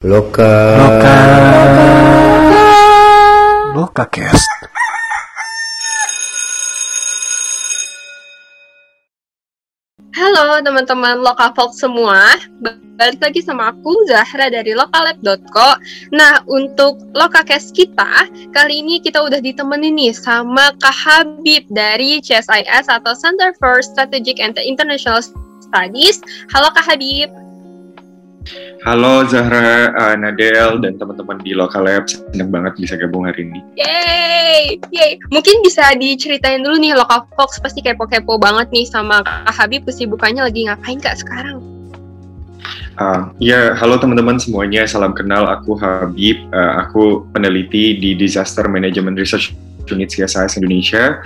Loka. Loka. Loka Cast. Halo teman-teman Lokavlog semua, balik lagi sama aku Zahra dari lokalab.co. Nah untuk Lokacast kita, kali ini kita udah ditemenin nih sama Kak Habib dari CSIS atau Center for Strategic and International Studies. Halo Kak Habib. Halo Zahra, uh, Nadel, dan teman-teman di Local Lab. Senang banget bisa gabung hari ini. Yeay, yeay. Mungkin bisa diceritain dulu nih Local Fox pasti kepo-kepo banget nih sama Kak Habib kesibukannya lagi ngapain Kak sekarang? Uh, ya, halo teman-teman semuanya. Salam kenal, aku Habib. Uh, aku peneliti di Disaster Management Research unit CSIS Indonesia.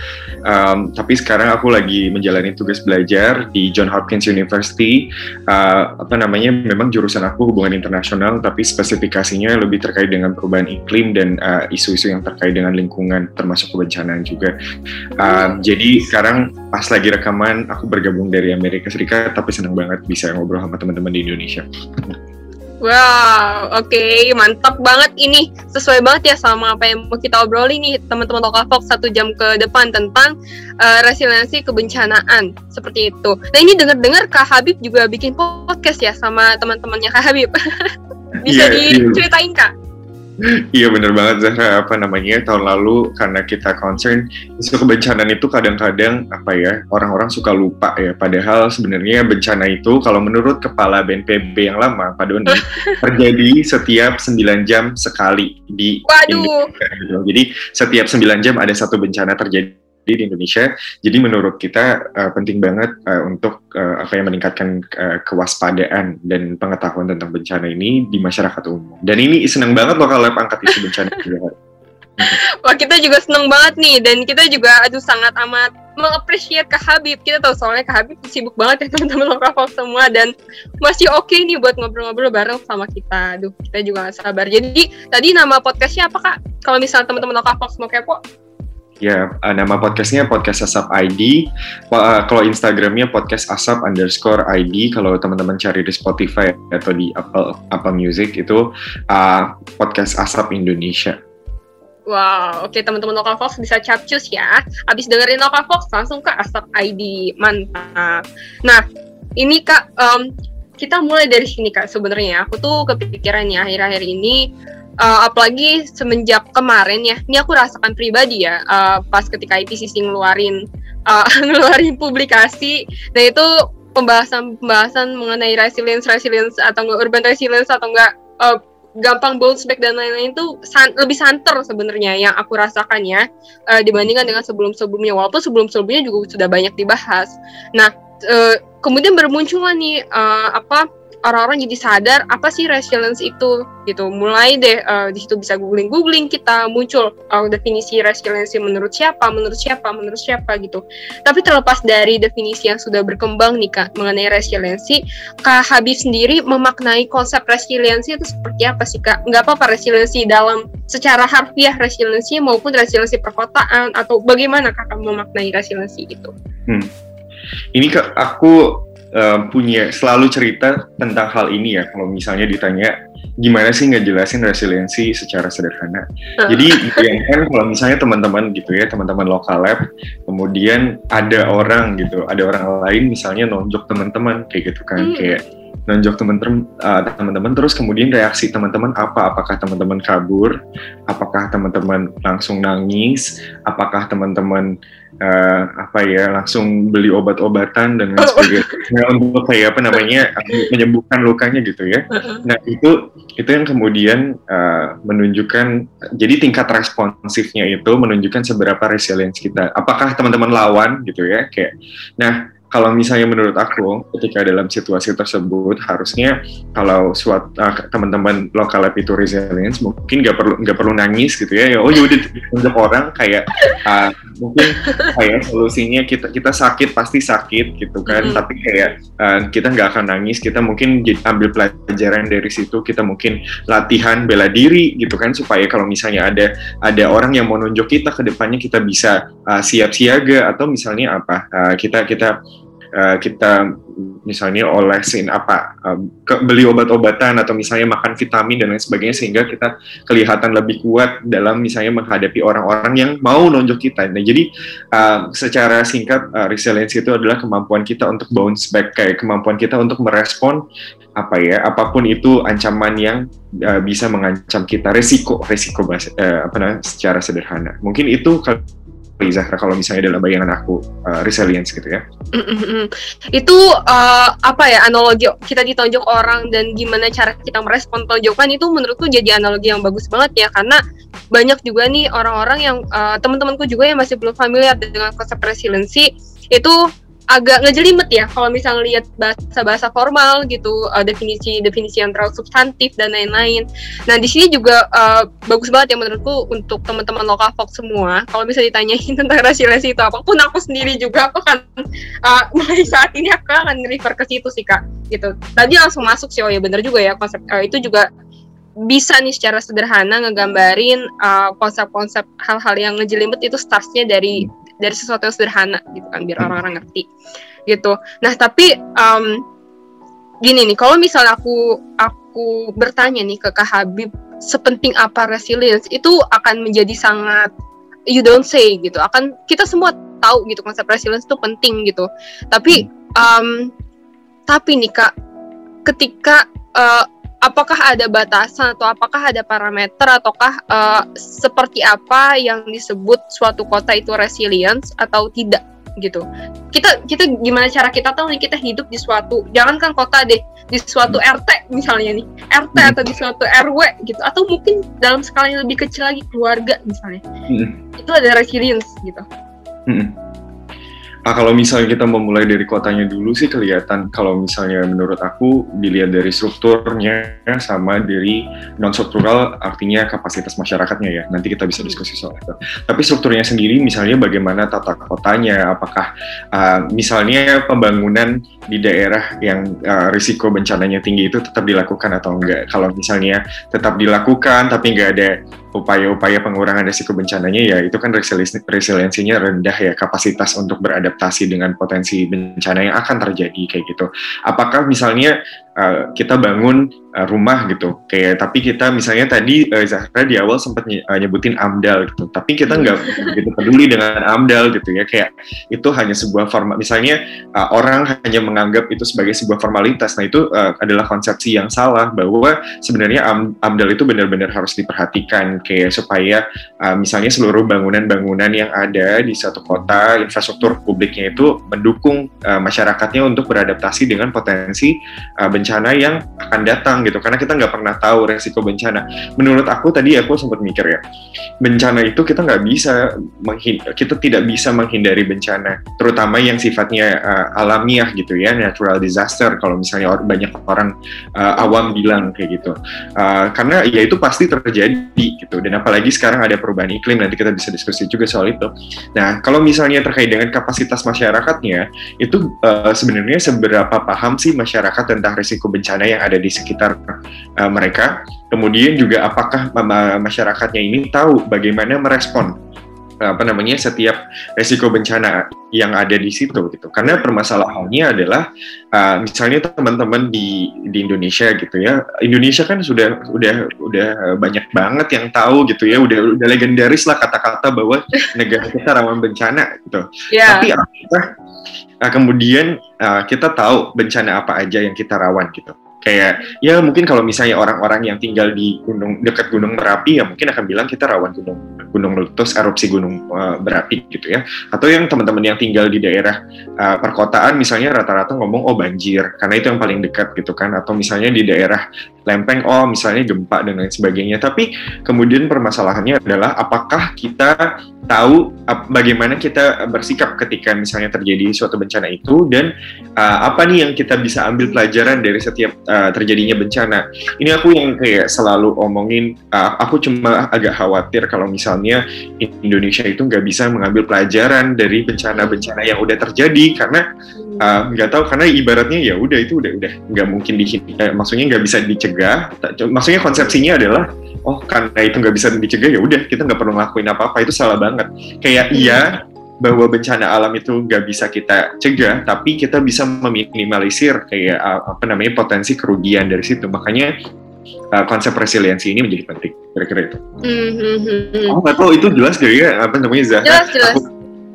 Um, tapi sekarang aku lagi menjalani tugas belajar di John Hopkins University. Uh, apa namanya? Memang jurusan aku hubungan internasional, tapi spesifikasinya lebih terkait dengan perubahan iklim dan isu-isu uh, yang terkait dengan lingkungan, termasuk kebencanaan juga. Uh, jadi sekarang pas lagi rekaman, aku bergabung dari Amerika Serikat, tapi senang banget bisa ngobrol sama teman-teman di Indonesia. Wow, oke, okay. mantap banget ini. Sesuai banget ya sama apa yang mau kita obrolin nih teman-teman Lokal Fox satu jam ke depan tentang uh, resiliensi kebencanaan seperti itu. Nah ini dengar-dengar Kak Habib juga bikin podcast ya sama teman-temannya Kak Habib. Bisa yeah, iya. diceritain Kak? Iya bener banget Zahra apa namanya tahun lalu karena kita concern isu kebencanaan itu kadang-kadang apa ya orang-orang suka lupa ya padahal sebenarnya bencana itu kalau menurut kepala BNPB yang lama Pak Doni terjadi setiap 9 jam sekali di Waduh. Indonesia. Jadi setiap 9 jam ada satu bencana terjadi di Indonesia. Jadi menurut kita uh, penting banget uh, untuk uh, apa yang meningkatkan uh, kewaspadaan dan pengetahuan tentang bencana ini di masyarakat umum. Dan ini senang banget loh kalau angkat isu bencana. Wah kita juga seneng banget nih dan kita juga aduh sangat amat mengapresiasi Kak Habib. Kita tahu soalnya Kak Habib sibuk banget ya teman-teman lokal semua dan masih oke okay nih buat ngobrol-ngobrol bareng sama kita. Aduh kita juga gak sabar. Jadi tadi nama podcastnya apa Kak? Kalau misalnya teman-teman lokal mau kepo? Ya, uh, nama podcastnya podcast Asap ID. Uh, kalau Instagramnya podcast Asap underscore ID. Kalau teman-teman cari di Spotify atau di Apple Apple Music itu uh, podcast Asap Indonesia. Wow, oke okay, teman-teman Lokal Fox bisa capcus ya. Abis dengerin Lokal Fox langsung ke Asap ID, mantap. Nah, ini kak, um, kita mulai dari sini kak. Sebenarnya aku tuh kepikiran ya akhir-akhir ini uh, apalagi semenjak kemarin ya ini aku rasakan pribadi ya uh, pas ketika IPCC ngeluarin uh, ngeluarin publikasi nah itu pembahasan-pembahasan mengenai resilience resilience atau enggak urban resilience atau enggak uh, gampang bounce back dan lain-lain itu san lebih santer sebenarnya yang aku rasakan ya uh, dibandingkan dengan sebelum-sebelumnya walaupun sebelum-sebelumnya juga sudah banyak dibahas. Nah, uh, kemudian bermunculan nih uh, apa orang-orang jadi sadar apa sih resilience itu gitu. Mulai deh uh, di situ bisa googling googling kita muncul uh, definisi resilience menurut siapa menurut siapa menurut siapa gitu. Tapi terlepas dari definisi yang sudah berkembang nih kak mengenai resiliensi kak Habib sendiri memaknai konsep resiliensi itu seperti apa sih kak? Nggak apa-apa resiliensi dalam secara harfiah resiliensi maupun resiliensi perkotaan atau bagaimana kakak memaknai resiliensi itu hmm. ini kak aku uh, punya selalu cerita tentang hal ini ya. Kalau misalnya ditanya gimana sih ngejelasin resiliensi secara sederhana. Jadi bayangkan kalau misalnya teman-teman gitu ya, teman-teman lokal lab, kemudian ada orang gitu, ada orang lain misalnya nonjok teman-teman kayak gitu kan, hmm. kayak nonjok teman-teman uh, teman-teman terus kemudian reaksi teman-teman apa? Apakah teman-teman kabur? Apakah teman-teman langsung nangis? Apakah teman-teman uh, apa ya langsung beli obat-obatan dan lain sebagainya untuk kayak apa namanya menyembuhkan lukanya gitu ya. Nah itu itu yang kemudian uh, menunjukkan jadi tingkat responsifnya itu menunjukkan seberapa resilience kita. Apakah teman-teman lawan gitu ya kayak. Nah kalau misalnya menurut aku ketika dalam situasi tersebut harusnya kalau suatu uh, teman-teman lokal itu resilience mungkin nggak perlu nggak perlu nangis gitu ya, ya oh yaudah untuk orang kayak uh, mungkin kayak solusinya kita kita sakit pasti sakit gitu kan. Mm. tapi kayak uh, kita nggak akan nangis kita mungkin ambil pelajaran dari situ kita mungkin latihan bela diri gitu kan supaya kalau misalnya ada ada orang yang mau nunjuk kita ke depannya kita bisa uh, siap siaga atau misalnya apa. Uh, kita kita uh, kita misalnya olesin apa beli obat-obatan atau misalnya makan vitamin dan lain sebagainya sehingga kita kelihatan lebih kuat dalam misalnya menghadapi orang-orang yang mau nonjok kita. Nah jadi secara singkat uh, resilience itu adalah kemampuan kita untuk bounce back kayak kemampuan kita untuk merespon apa ya apa pun itu ancaman yang uh, bisa mengancam kita resiko resiko apa namanya secara sederhana. Mungkin itu Zahra kalau misalnya dalam bayangan aku uh, resilience gitu ya. Itu uh, apa ya analogi kita ditonjok orang dan gimana cara kita merespon tonjokan itu menurutku jadi analogi yang bagus banget ya karena banyak juga nih orang-orang yang uh, teman-temanku juga yang masih belum familiar dengan konsep resiliensi itu agak ngejelimet ya kalau misalnya lihat bahasa-bahasa formal gitu uh, definisi-definisi yang terlalu substantif dan lain-lain. Nah di sini juga uh, bagus banget ya menurutku untuk teman-teman lokal Fox semua. Kalau bisa ditanyain tentang resiliensi itu apa pun aku sendiri juga aku kan uh, mulai saat ini aku akan refer ke situ sih kak gitu. Tadi langsung masuk sih oh ya bener juga ya konsep uh, itu juga bisa nih secara sederhana ngegambarin konsep-konsep uh, hal-hal yang ngejelimet itu startnya dari dari sesuatu yang sederhana gitu kan biar hmm. orang-orang ngerti gitu. Nah tapi um, gini nih kalau misalnya aku aku bertanya nih ke Kak Habib sepenting apa resilience itu akan menjadi sangat you don't say gitu. Akan kita semua tahu gitu konsep resilience itu penting gitu. Tapi um, tapi nih kak ketika uh, apakah ada batasan atau apakah ada parameter ataukah uh, seperti apa yang disebut suatu kota itu resilience atau tidak gitu kita kita gimana cara kita tahu nih kita hidup di suatu jangankan kota deh di suatu RT misalnya nih RT hmm. atau di suatu RW gitu atau mungkin dalam skala yang lebih kecil lagi keluarga misalnya hmm. itu ada resilience gitu hmm. Nah, kalau misalnya kita memulai dari kotanya dulu sih kelihatan kalau misalnya menurut aku dilihat dari strukturnya sama dari non struktural artinya kapasitas masyarakatnya ya. Nanti kita bisa diskusi soal itu. Tapi strukturnya sendiri misalnya bagaimana tata kotanya, apakah uh, misalnya pembangunan di daerah yang uh, risiko bencananya tinggi itu tetap dilakukan atau enggak. Kalau misalnya tetap dilakukan tapi enggak ada upaya-upaya pengurangan risiko bencananya ya itu kan resiliensinya rendah ya kapasitas untuk beradaptasi dengan potensi bencana yang akan terjadi kayak gitu. Apakah misalnya uh, kita bangun uh, rumah gitu. Kayak tapi kita misalnya tadi uh, Zahra di awal sempat ny nyebutin AMDAL gitu. Tapi kita nggak gitu peduli dengan AMDAL gitu ya. Kayak itu hanya sebuah formal misalnya uh, orang hanya menganggap itu sebagai sebuah formalitas. Nah itu uh, adalah konsepsi yang salah bahwa sebenarnya Am AMDAL itu benar-benar harus diperhatikan. Kayak supaya uh, misalnya seluruh bangunan-bangunan yang ada di satu kota infrastruktur publiknya itu mendukung uh, masyarakatnya untuk beradaptasi dengan potensi uh, bencana yang akan datang gitu karena kita nggak pernah tahu resiko bencana. Menurut aku tadi aku sempat mikir ya bencana itu kita nggak bisa kita tidak bisa menghindari bencana terutama yang sifatnya uh, alamiah gitu ya natural disaster kalau misalnya or banyak orang uh, awam bilang kayak gitu. Uh, karena ya itu pasti terjadi gitu dan apalagi sekarang ada perubahan iklim nanti kita bisa diskusi juga soal itu. Nah kalau misalnya terkait dengan kapasitas masyarakatnya itu uh, sebenarnya seberapa paham sih masyarakat tentang risiko risiko bencana yang ada di sekitar uh, mereka. Kemudian juga apakah masyarakatnya ini tahu bagaimana merespon apa namanya setiap resiko bencana yang ada di situ gitu karena permasalahannya adalah uh, misalnya teman-teman di di Indonesia gitu ya Indonesia kan sudah udah udah banyak banget yang tahu gitu ya udah udah legendaris lah kata-kata bahwa negara kita rawan bencana gitu yeah. tapi apakah uh, kemudian uh, kita tahu bencana apa aja yang kita rawan gitu. Kayak ya mungkin kalau misalnya orang-orang yang tinggal di gunung dekat gunung merapi ya mungkin akan bilang kita rawan gunung gunung meletus erupsi gunung uh, berapi gitu ya. Atau yang teman-teman yang tinggal di daerah uh, perkotaan misalnya rata-rata ngomong oh banjir karena itu yang paling dekat gitu kan. Atau misalnya di daerah lempeng oh misalnya gempa dan lain sebagainya tapi kemudian permasalahannya adalah apakah kita tahu bagaimana kita bersikap ketika misalnya terjadi suatu bencana itu dan uh, apa nih yang kita bisa ambil pelajaran dari setiap uh, terjadinya bencana. Ini aku yang kayak selalu omongin, uh, aku cuma agak khawatir kalau misalnya Indonesia itu nggak bisa mengambil pelajaran dari bencana-bencana yang udah terjadi karena nggak uh, tahu karena ibaratnya ya udah itu udah udah nggak mungkin di eh, maksudnya nggak bisa dicegah. Maksudnya konsepsinya adalah oh karena itu nggak bisa dicegah ya udah kita nggak perlu ngelakuin apa-apa itu salah banget. Kayak iya bahwa bencana alam itu nggak bisa kita cegah, tapi kita bisa meminimalisir kayak apa namanya potensi kerugian dari situ. Makanya uh, konsep resiliensi ini menjadi penting. Kira-kira itu. Mm-hmm. Oh, nggak tahu itu jelas gak ya apa namanya Zahra? Jelas, jelas. Aku,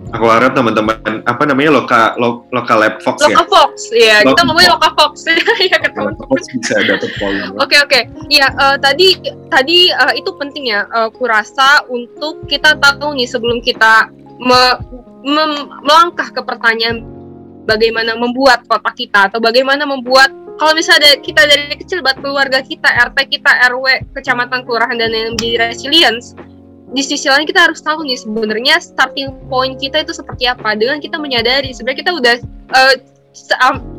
aku harap teman-teman apa namanya loka lo, loka lab fox loka ya. Fox, iya. Kita ngomongin loka Fox ya ke teman-teman. bisa dapat poin. Oke oke. Iya uh, tadi tadi uh, itu penting ya. Uh, kurasa untuk kita tahu nih sebelum kita me, me, melangkah ke pertanyaan bagaimana membuat kota kita atau bagaimana membuat kalau misalnya kita dari kecil buat keluarga kita, RT kita, RW, kecamatan, kelurahan dan yang menjadi resilience, di sisi lain kita harus tahu nih sebenarnya starting point kita itu seperti apa. Dengan kita menyadari sebenarnya kita udah uh,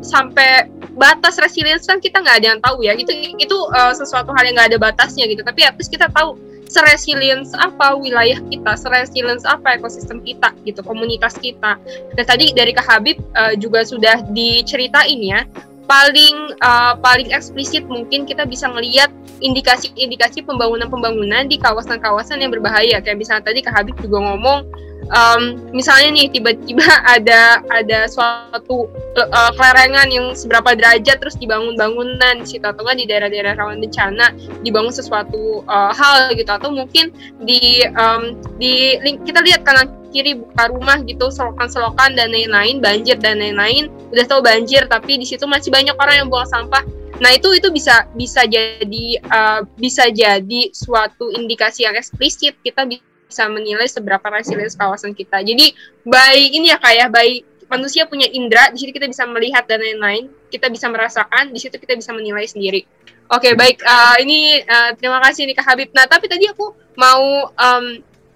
sampai batas resilience kan kita nggak ada yang tahu ya. Itu itu uh, sesuatu hal yang nggak ada batasnya gitu. Tapi at kita tahu seresilience apa wilayah kita, seresilience apa ekosistem kita gitu, komunitas kita. Dan tadi dari Kak Habib uh, juga sudah diceritain ya, paling uh, paling eksplisit mungkin kita bisa melihat indikasi-indikasi pembangunan-pembangunan di kawasan-kawasan yang berbahaya. Kayak misalnya tadi Kak Habib juga ngomong um, misalnya nih tiba-tiba ada ada suatu uh, kelerengan yang seberapa derajat terus dibangun bangunan di situ atau kan di daerah-daerah rawan bencana dibangun sesuatu uh, hal gitu atau mungkin di um, di kita lihat kanan kiri buka rumah gitu selokan-selokan dan lain-lain banjir dan lain-lain udah tahu banjir tapi di situ masih banyak orang yang buang sampah. Nah itu itu bisa bisa jadi uh, bisa jadi suatu indikasi yang eksplisit kita bisa menilai seberapa resilience kawasan kita. Jadi baik ini ya kayak ya, baik manusia punya indera, di situ kita bisa melihat dan lain-lain, kita bisa merasakan, di situ kita bisa menilai sendiri. Oke, okay, baik. Uh, ini uh, terima kasih nih Kak Habib. Nah, tapi tadi aku mau um,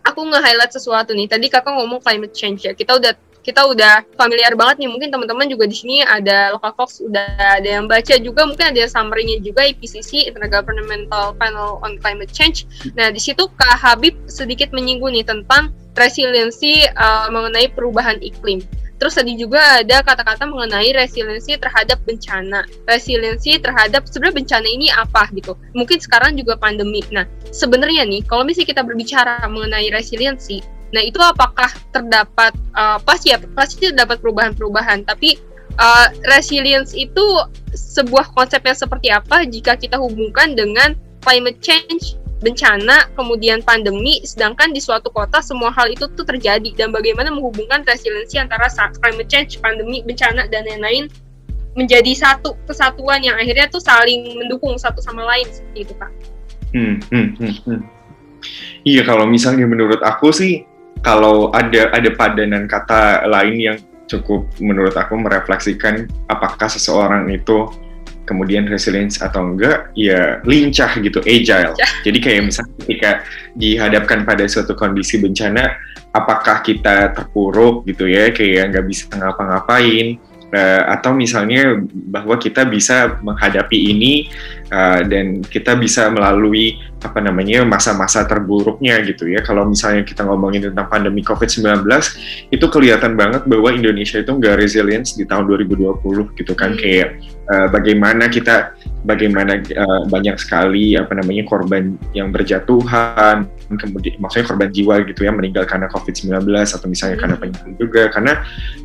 aku nge-highlight sesuatu nih. Tadi Kakak ngomong climate change ya. Kita udah kita udah familiar banget nih mungkin teman-teman juga di sini ada local Fox udah ada yang baca juga mungkin ada summary-nya juga IPCC Intergovernmental Panel on Climate Change. Nah di situ Kak Habib sedikit menyinggung nih tentang resiliensi uh, mengenai perubahan iklim. Terus tadi juga ada kata-kata mengenai resiliensi terhadap bencana. Resiliensi terhadap sebenarnya bencana ini apa gitu. Mungkin sekarang juga pandemi. Nah, sebenarnya nih kalau misalnya kita berbicara mengenai resiliensi, Nah itu apakah terdapat uh, pasti ya pasti terdapat perubahan-perubahan, tapi uh, resilience itu sebuah konsep yang seperti apa jika kita hubungkan dengan climate change, bencana, kemudian pandemi, sedangkan di suatu kota semua hal itu tuh terjadi dan bagaimana menghubungkan resiliensi antara climate change, pandemi, bencana dan lain-lain menjadi satu kesatuan yang akhirnya tuh saling mendukung satu sama lain seperti itu kak. Hmm, hmm, hmm, hmm. Iya kalau misalnya menurut aku sih kalau ada ada padanan kata lain yang cukup menurut aku merefleksikan apakah seseorang itu kemudian resilience atau enggak ya lincah gitu agile. Jadi kayak misalnya ketika dihadapkan pada suatu kondisi bencana apakah kita terpuruk gitu ya kayak nggak bisa ngapa-ngapain uh, atau misalnya bahwa kita bisa menghadapi ini uh, dan kita bisa melalui apa namanya masa-masa terburuknya gitu ya. Kalau misalnya kita ngomongin tentang pandemi COVID-19 itu kelihatan banget bahwa Indonesia itu nggak resilience di tahun 2020 gitu kan hmm. kayak uh, bagaimana kita bagaimana uh, banyak sekali apa namanya korban yang berjatuhan kemudian maksudnya korban jiwa gitu ya meninggal karena COVID-19 atau misalnya hmm. karena penyakit juga karena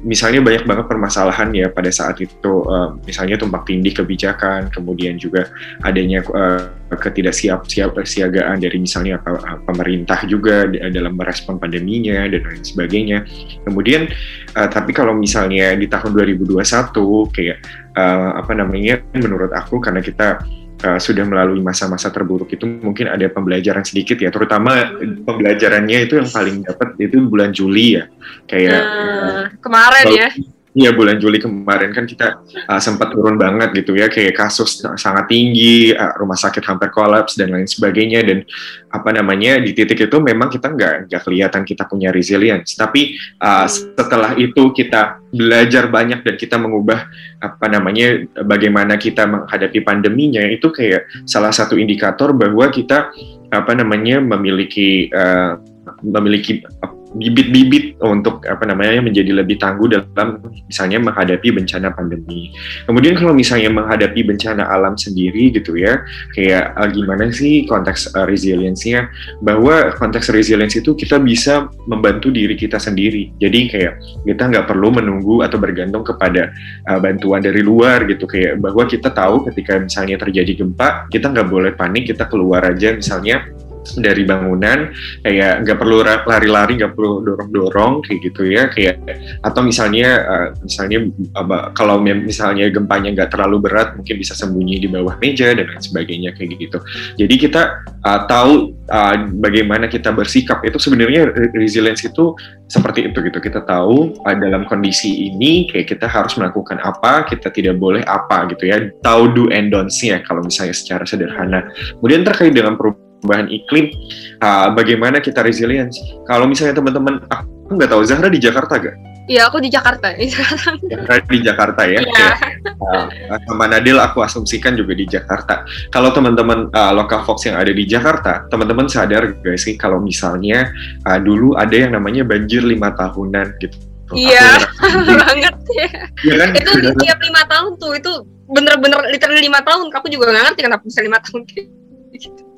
misalnya banyak banget permasalahan ya pada saat itu uh, misalnya tumpang tindih kebijakan kemudian juga adanya uh, ketidaksiap siap kesiagaan dari misalnya pemerintah juga dalam merespon pandeminya dan lain sebagainya. Kemudian uh, tapi kalau misalnya di tahun 2021 kayak uh, apa namanya menurut aku karena kita uh, sudah melalui masa-masa terburuk itu mungkin ada pembelajaran sedikit ya terutama pembelajarannya itu yang paling dapat itu bulan Juli ya. Kayak uh, kemarin ya Iya bulan Juli kemarin kan kita uh, sempat turun banget gitu ya kayak kasus sangat tinggi uh, rumah sakit hampir kolaps dan lain sebagainya dan apa namanya di titik itu memang kita nggak nggak kelihatan kita punya resilience. Tapi uh, setelah itu kita belajar banyak dan kita mengubah apa namanya bagaimana kita menghadapi pandeminya itu kayak salah satu indikator bahwa kita apa namanya memiliki uh, memiliki bibit-bibit untuk apa namanya menjadi lebih tangguh dalam misalnya menghadapi bencana pandemi. Kemudian kalau misalnya menghadapi bencana alam sendiri gitu ya, kayak uh, gimana sih konteks uh, resiliensinya? Bahwa konteks resiliensi itu kita bisa membantu diri kita sendiri. Jadi kayak kita nggak perlu menunggu atau bergantung kepada uh, bantuan dari luar gitu. Kayak bahwa kita tahu ketika misalnya terjadi gempa, kita nggak boleh panik, kita keluar aja misalnya dari bangunan kayak nggak perlu lari-lari nggak perlu dorong-dorong kayak gitu ya kayak atau misalnya uh, misalnya kalau misalnya gempanya nggak terlalu berat mungkin bisa sembunyi di bawah meja dan lain sebagainya kayak gitu. Jadi kita uh, tahu uh, bagaimana kita bersikap itu sebenarnya resilience itu seperti itu gitu. Kita tahu uh, dalam kondisi ini kayak kita harus melakukan apa kita tidak boleh apa gitu ya. Tahu do and don'ts-nya kalau misalnya secara sederhana. Kemudian terkait dengan perubahan perubahan iklim, uh, bagaimana kita resilience. Kalau misalnya teman-teman, aku nggak tahu Zahra di Jakarta gak? Iya, aku di Jakarta. Zahra di Jakarta ya. Iya. Uh, sama Nadil aku asumsikan juga di Jakarta. Kalau teman-teman uh, lokal Fox yang ada di Jakarta, teman-teman sadar gak sih kalau misalnya uh, dulu ada yang namanya banjir lima tahunan gitu. Iya, banget ya. ya kan? Itu tiap lima tahun tuh, itu bener-bener literally lima tahun. Aku juga nggak ngerti kenapa bisa lima tahun gitu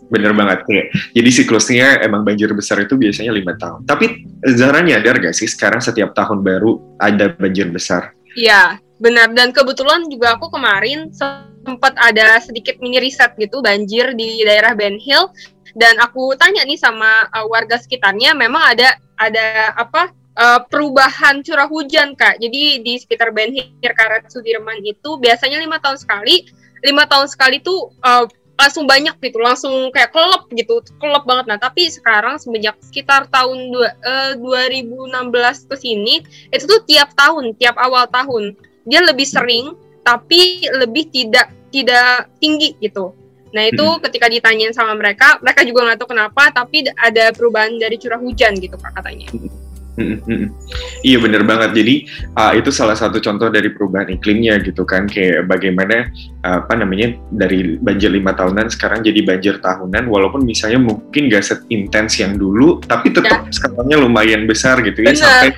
bener banget kayak jadi siklusnya emang banjir besar itu biasanya lima tahun. Tapi Zara nyadar gak sih sekarang setiap tahun baru ada banjir besar? Iya benar. Dan kebetulan juga aku kemarin sempat ada sedikit mini riset gitu banjir di daerah Ben Hill. Dan aku tanya nih sama uh, warga sekitarnya memang ada ada apa uh, perubahan curah hujan kak. Jadi di sekitar Ben Hill, Karet Sudirman itu biasanya lima tahun sekali, lima tahun sekali tuh uh, langsung banyak gitu langsung kayak kelop gitu kelop banget. Nah tapi sekarang semenjak sekitar tahun dua, uh, 2016 ke sini itu tuh tiap tahun tiap awal tahun dia lebih sering tapi lebih tidak tidak tinggi gitu. Nah itu hmm. ketika ditanyain sama mereka mereka juga nggak tahu kenapa tapi ada perubahan dari curah hujan gitu kak katanya Iya bener banget. Jadi uh, itu salah satu contoh dari perubahan iklimnya gitu kan. Kayak bagaimana uh, apa namanya dari banjir lima tahunan sekarang jadi banjir tahunan. Walaupun misalnya mungkin gak seintens yang dulu, tapi tetap ya. skalanya lumayan besar gitu ya. Bener. Sampai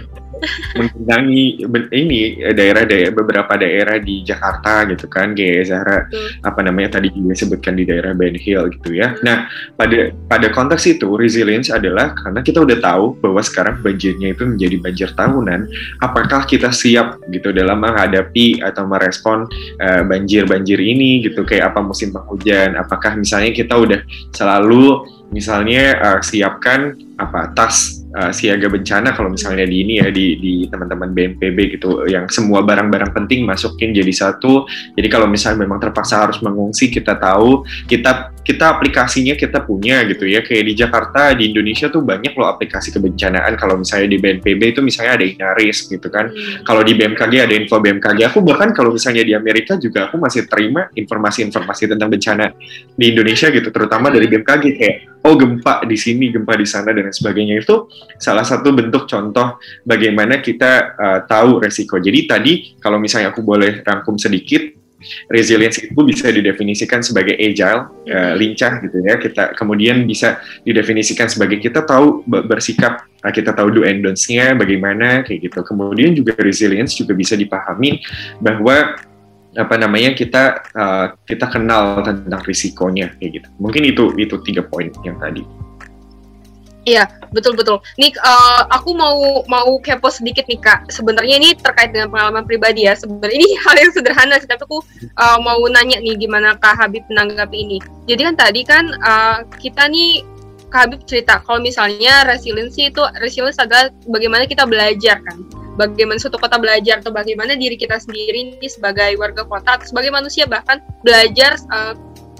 mengenangi ini daerah-daerah beberapa daerah di Jakarta gitu kan kayak Zahra hmm. apa namanya tadi juga sebutkan di daerah Ben Hill gitu ya. Hmm. Nah pada pada konteks itu resilience adalah karena kita udah tahu bahwa sekarang banjirnya itu menjadi banjir tahunan. Apakah kita siap gitu dalam menghadapi atau merespon uh, banjir-banjir ini gitu kayak apa musim penghujan? Apakah misalnya kita udah selalu misalnya uh, siapkan apa tas uh, siaga bencana kalau misalnya di ini ya di di teman-teman BNPB gitu yang semua barang-barang penting masukin jadi satu. Jadi kalau misalnya memang terpaksa harus mengungsi kita tahu kita kita aplikasinya kita punya gitu ya. Kayak di Jakarta di Indonesia tuh banyak loh aplikasi kebencanaan. Kalau misalnya di BNPB itu misalnya ada Inaris gitu kan. Hmm. kalau di BMKG ada info BMKG aku bahkan kalau misalnya di Amerika juga aku masih terima informasi-informasi tentang bencana di Indonesia gitu terutama dari BMKG kayak oh gempa di sini gempa di sana dan sebagainya. Itu salah satu bentuk contoh bagaimana kita uh, tahu resiko. Jadi tadi kalau misalnya aku boleh rangkum sedikit resilience itu bisa didefinisikan sebagai agile, uh, lincah gitu ya. Kita kemudian bisa didefinisikan sebagai kita tahu bersikap, uh, kita tahu do and don'ts-nya bagaimana kayak gitu. Kemudian juga resilience juga bisa dipahami bahwa apa namanya kita uh, kita kenal tentang risikonya kayak gitu. Mungkin itu itu tiga poin yang tadi. Iya, betul betul. Nih, uh, aku mau mau kepo sedikit nih kak. Sebenarnya ini terkait dengan pengalaman pribadi ya. Sebenarnya ini hal yang sederhana sih, tapi aku uh, mau nanya nih gimana kak Habib menanggapi ini. Jadi kan tadi kan uh, kita nih kak Habib cerita kalau misalnya resiliensi itu resilience adalah bagaimana kita belajar kan. Bagaimana suatu kota belajar atau bagaimana diri kita sendiri ini sebagai warga kota atau sebagai manusia bahkan belajar uh,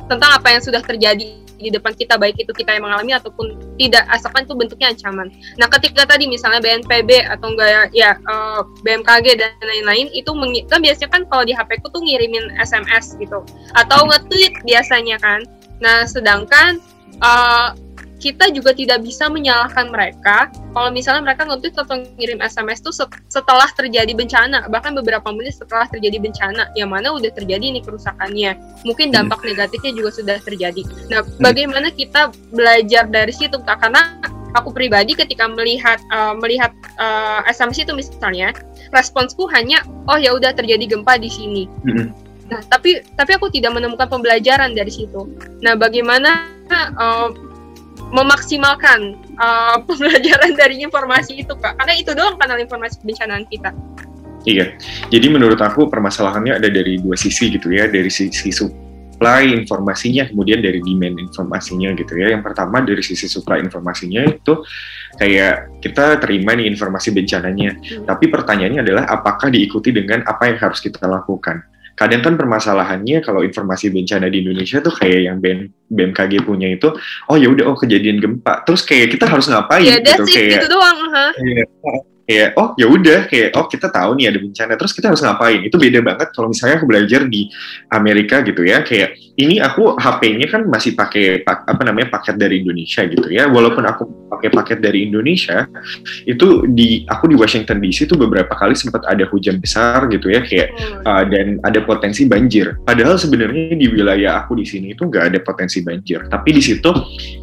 tentang apa yang sudah terjadi di depan kita baik itu kita yang mengalami ataupun tidak asalkan itu bentuknya ancaman. Nah ketika tadi misalnya BNPB atau enggak ya uh, eh, BMKG dan lain-lain itu kan biasanya kan kalau di HP ku tuh ngirimin SMS gitu atau nge-tweet biasanya kan. Nah sedangkan uh, kita juga tidak bisa menyalahkan mereka kalau misalnya mereka nge-tweet atau ngirim SMS tuh setelah terjadi bencana bahkan beberapa menit setelah terjadi bencana yang mana udah terjadi nih kerusakannya mungkin hmm. dampak hmm. negatifnya juga sudah terjadi nah hmm. bagaimana kita belajar dari situ karena aku pribadi ketika melihat uh, melihat uh, asumsi itu misalnya responsku hanya oh ya udah terjadi gempa di sini. Mm-hmm. Nah, tapi tapi aku tidak menemukan pembelajaran dari situ. Nah, bagaimana uh, memaksimalkan uh, pembelajaran dari informasi itu, Kak? Karena itu doang kanal informasi kebencanaan kita. Iya, jadi menurut aku permasalahannya ada dari dua sisi gitu ya, dari sisi supply informasinya, kemudian dari demand informasinya gitu ya. Yang pertama dari sisi supply informasinya itu kayak kita terima nih informasi bencananya, hmm. tapi pertanyaannya adalah apakah diikuti dengan apa yang harus kita lakukan kadang kan permasalahannya kalau informasi bencana di Indonesia tuh kayak yang BM, BMKG punya itu oh ya udah oh kejadian gempa terus kayak kita harus ngapain ya, gitu kayak gitu doang huh? kayak, kayak oh ya udah kayak oh kita tahu nih ada bencana terus kita harus ngapain? Itu beda banget kalau misalnya aku belajar di Amerika gitu ya kayak ini aku HP-nya kan masih pakai apa namanya paket dari Indonesia gitu ya. Walaupun aku pakai paket dari Indonesia itu di aku di Washington DC itu beberapa kali sempat ada hujan besar gitu ya kayak uh, dan ada potensi banjir. Padahal sebenarnya di wilayah aku di sini itu nggak ada potensi banjir. Tapi di situ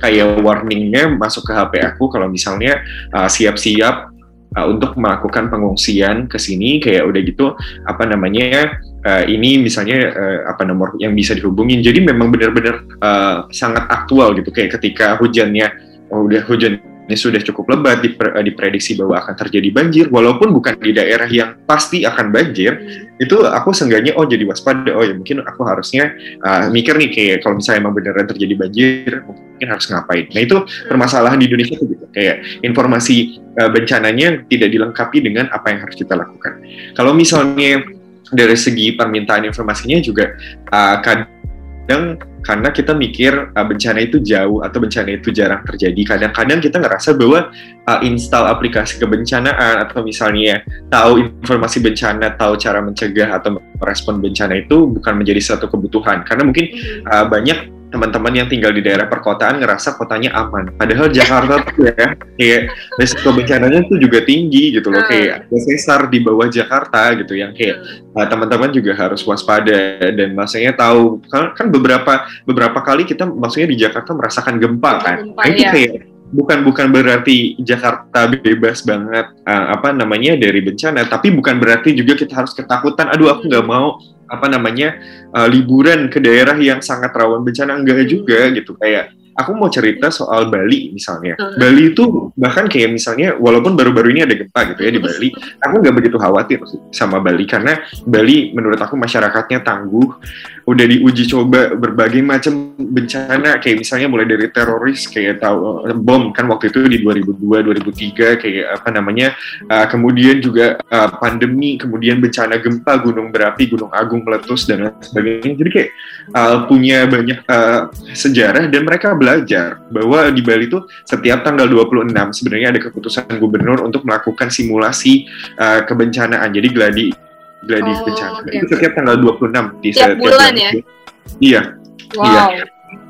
kayak warningnya masuk ke HP aku kalau misalnya uh, siap-siap uh, untuk melakukan pengungsian ke sini kayak udah gitu apa namanya uh, ini misalnya uh, apa nomor yang bisa dihubungin. Jadi memang benar-benar uh, sangat aktual gitu kayak ketika hujannya oh, udah hujan ini sudah cukup lebat diprediksi bahwa akan terjadi banjir walaupun bukan di daerah yang pasti akan banjir hmm. itu aku seenggaknya oh jadi waspada oh ya mungkin aku harusnya uh, mikir nih kayak kalau misalnya emang beneran terjadi banjir mungkin harus ngapain nah itu hmm. permasalahan di Indonesia tuh gitu kayak informasi uh, bencananya tidak dilengkapi dengan apa yang harus kita lakukan kalau misalnya dari segi permintaan informasinya juga uh, kadang karena kita mikir uh, bencana itu jauh atau bencana itu jarang terjadi. Kadang-kadang kita ngerasa bahwa uh, install aplikasi kebencanaan atau misalnya tahu informasi bencana, tahu cara mencegah atau merespon bencana itu bukan menjadi satu kebutuhan. Karena mungkin uh, banyak teman-teman yang tinggal di daerah perkotaan ngerasa kotanya aman. Padahal Jakarta tuh ya, kayak risiko bencananya tuh juga tinggi gitu loh. Kayak ada sesar di bawah Jakarta gitu, yang kayak uh, teman-teman juga harus waspada dan maksudnya tahu kan, kan beberapa beberapa kali kita maksudnya di Jakarta merasakan gempa kan. Gempa, nah, itu ya. kayak bukan bukan berarti Jakarta bebas banget uh, apa namanya dari bencana, tapi bukan berarti juga kita harus ketakutan. Aduh, aku nggak mau apa namanya uh, liburan ke daerah yang sangat rawan bencana enggak juga gitu kayak aku mau cerita soal Bali misalnya. Bali itu bahkan kayak misalnya walaupun baru-baru ini ada gempa gitu ya di Bali, aku nggak begitu khawatir sama Bali karena Bali menurut aku masyarakatnya tangguh, udah diuji coba berbagai macam bencana kayak misalnya mulai dari teroris kayak tahu eh, bom kan waktu itu di 2002 2003 kayak apa namanya uh, kemudian juga uh, pandemi kemudian bencana gempa gunung berapi gunung agung meletus dan sebagainya jadi kayak uh, punya banyak uh, sejarah dan mereka belajar bahwa di Bali itu setiap tanggal 26 sebenarnya ada keputusan gubernur untuk melakukan simulasi uh, kebencanaan. Jadi gladi gladi oh, bencana. Okay. Itu setiap tanggal 26 di setiap bulan ya. Iya. Wow. Iya.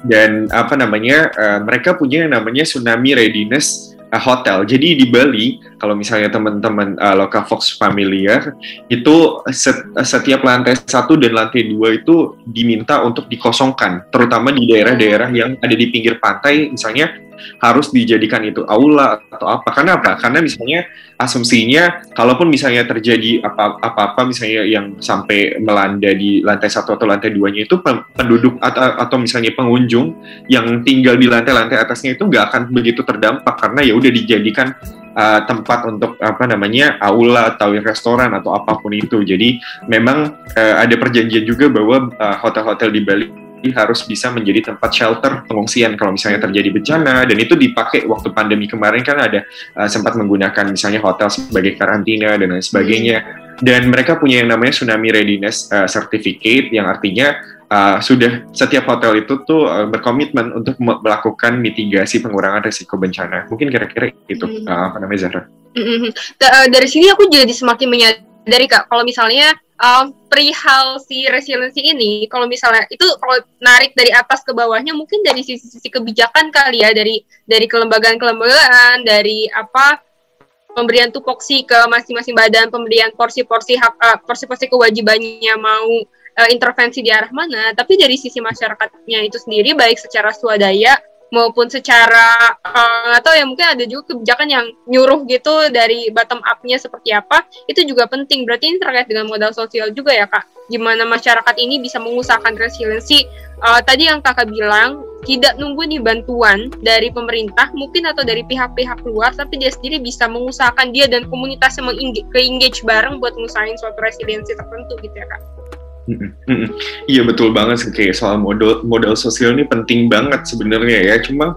Dan apa namanya? Uh, mereka punya yang namanya tsunami readiness uh, hotel. Jadi di Bali, kalau misalnya teman-teman uh, Loka Fox familiar, itu set, setiap lantai satu dan lantai dua itu diminta untuk dikosongkan, terutama di daerah-daerah yang ada di pinggir pantai, misalnya harus dijadikan itu aula atau apa. Karena apa? Karena misalnya asumsinya, kalaupun misalnya terjadi apa-apa misalnya yang sampai melanda di lantai satu atau lantai duanya itu penduduk atau, atau misalnya pengunjung yang tinggal di lantai-lantai atasnya itu nggak akan begitu terdampak karena ya udah dijadikan uh, tempat untuk apa namanya aula atau restoran atau apa pun itu. Jadi memang uh, ada perjanjian juga bahwa uh, hotel-hotel di Bali harus bisa menjadi tempat shelter pengungsian kalau misalnya terjadi bencana dan itu dipakai waktu pandemi kemarin kan ada uh, sempat menggunakan misalnya hotel sebagai karantina dan lain sebagainya dan mereka punya yang namanya tsunami readiness uh, certificate yang artinya uh, sudah setiap hotel itu tuh uh, berkomitmen untuk melakukan mitigasi pengurangan risiko bencana mungkin kira-kira itu hmm. uh, apa namanya Zahra? Mm-hmm. dari sini aku jadi semakin menyadari kak kalau misalnya um, perihal si resiliensi ini, kalau misalnya itu kalau narik dari atas ke bawahnya, mungkin dari sisi-sisi kebijakan kali ya, dari dari kelembagaan-kelembagaan, dari apa pemberian tupoksi ke masing-masing badan, pemberian porsi-porsi hak, uh, porsi-porsi kewajibannya mau uh, intervensi di arah mana, tapi dari sisi masyarakatnya itu sendiri, baik secara swadaya maupun secara uh, atau ya mungkin ada juga kebijakan yang nyuruh gitu dari bottom up-nya seperti apa itu juga penting. Berarti ini terkait dengan modal sosial juga ya kak. Gimana masyarakat ini bisa mengusahakan resiliensi. Uh, tadi yang kakak bilang tidak nunggu nih bantuan dari pemerintah mungkin atau dari pihak-pihak luar tapi dia sendiri bisa mengusahakan dia dan komunitasnya meng-engage bareng buat ngusahain suatu resiliensi tertentu gitu ya kak Iya betul banget sih kayak soal modal modal sosial ini penting banget sebenarnya ya. Cuma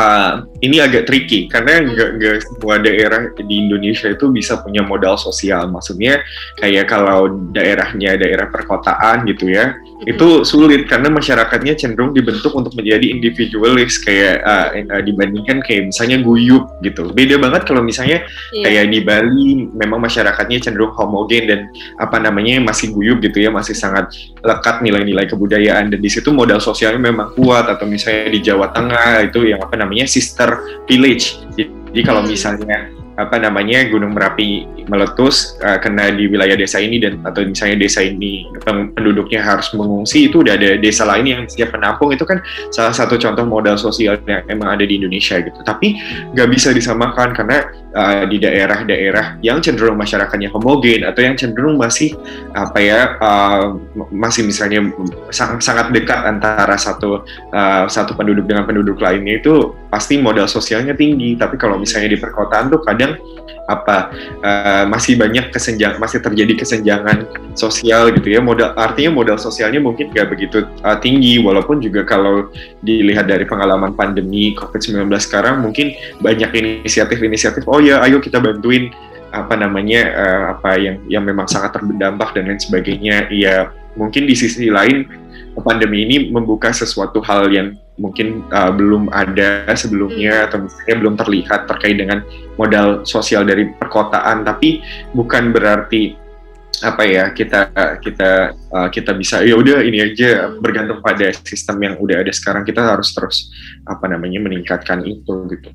uh, ini agak tricky karena nggak nggak semua daerah di Indonesia itu bisa punya modal sosial. Maksudnya kayak kalau daerahnya daerah perkotaan gitu ya, mm-hmm. itu sulit karena masyarakatnya cenderung dibentuk untuk menjadi individualis kayak uh, uh, dibandingkan kayak misalnya guyup gitu. Beda banget kalau misalnya yeah. kayak di Bali memang masyarakatnya cenderung homogen dan apa namanya masih guyup gitu ya, masih sangat lekat nilai-nilai kebudayaan dan di situ modal sosialnya memang kuat atau misalnya di Jawa Tengah itu yang apa namanya sister village. Jadi kalau hmm. misalnya apa namanya Gunung Merapi meletus uh, kena di wilayah desa ini dan atau misalnya desa ini penduduknya harus mengungsi itu udah ada desa lain yang siap menampung itu kan salah satu contoh modal sosial yang emang ada di Indonesia gitu. Tapi nggak bisa disamakan karena uh, di daerah-daerah yang cenderung masyarakatnya homogen atau yang cenderung masih apa ya uh, masih misalnya sangat dekat antara satu uh, satu penduduk dengan penduduk lainnya itu pasti modal sosialnya tinggi. Tapi kalau misalnya di perkotaan tuh kadang apa uh, masih banyak kesenjang masih terjadi kesenjangan sosial gitu ya. Modal artinya modal sosialnya mungkin nggak begitu uh, tinggi. Walaupun juga kalau dilihat dari pengalaman pandemi COVID-19 sekarang mungkin banyak inisiatif-inisiatif oh ya ayo kita bantuin apa namanya uh, apa yang yang memang sangat terdampak dan lain sebagainya. Ya mungkin di sisi lain pandemi ini membuka sesuatu hal yang mungkin uh, belum ada sebelumnya hmm. atau misalnya belum terlihat terkait dengan modal sosial dari perkotaan tapi bukan berarti apa ya kita kita uh, kita bisa ya udah ini aja hmm. bergantung pada sistem yang udah ada sekarang kita harus terus apa namanya meningkatkan itu gitu.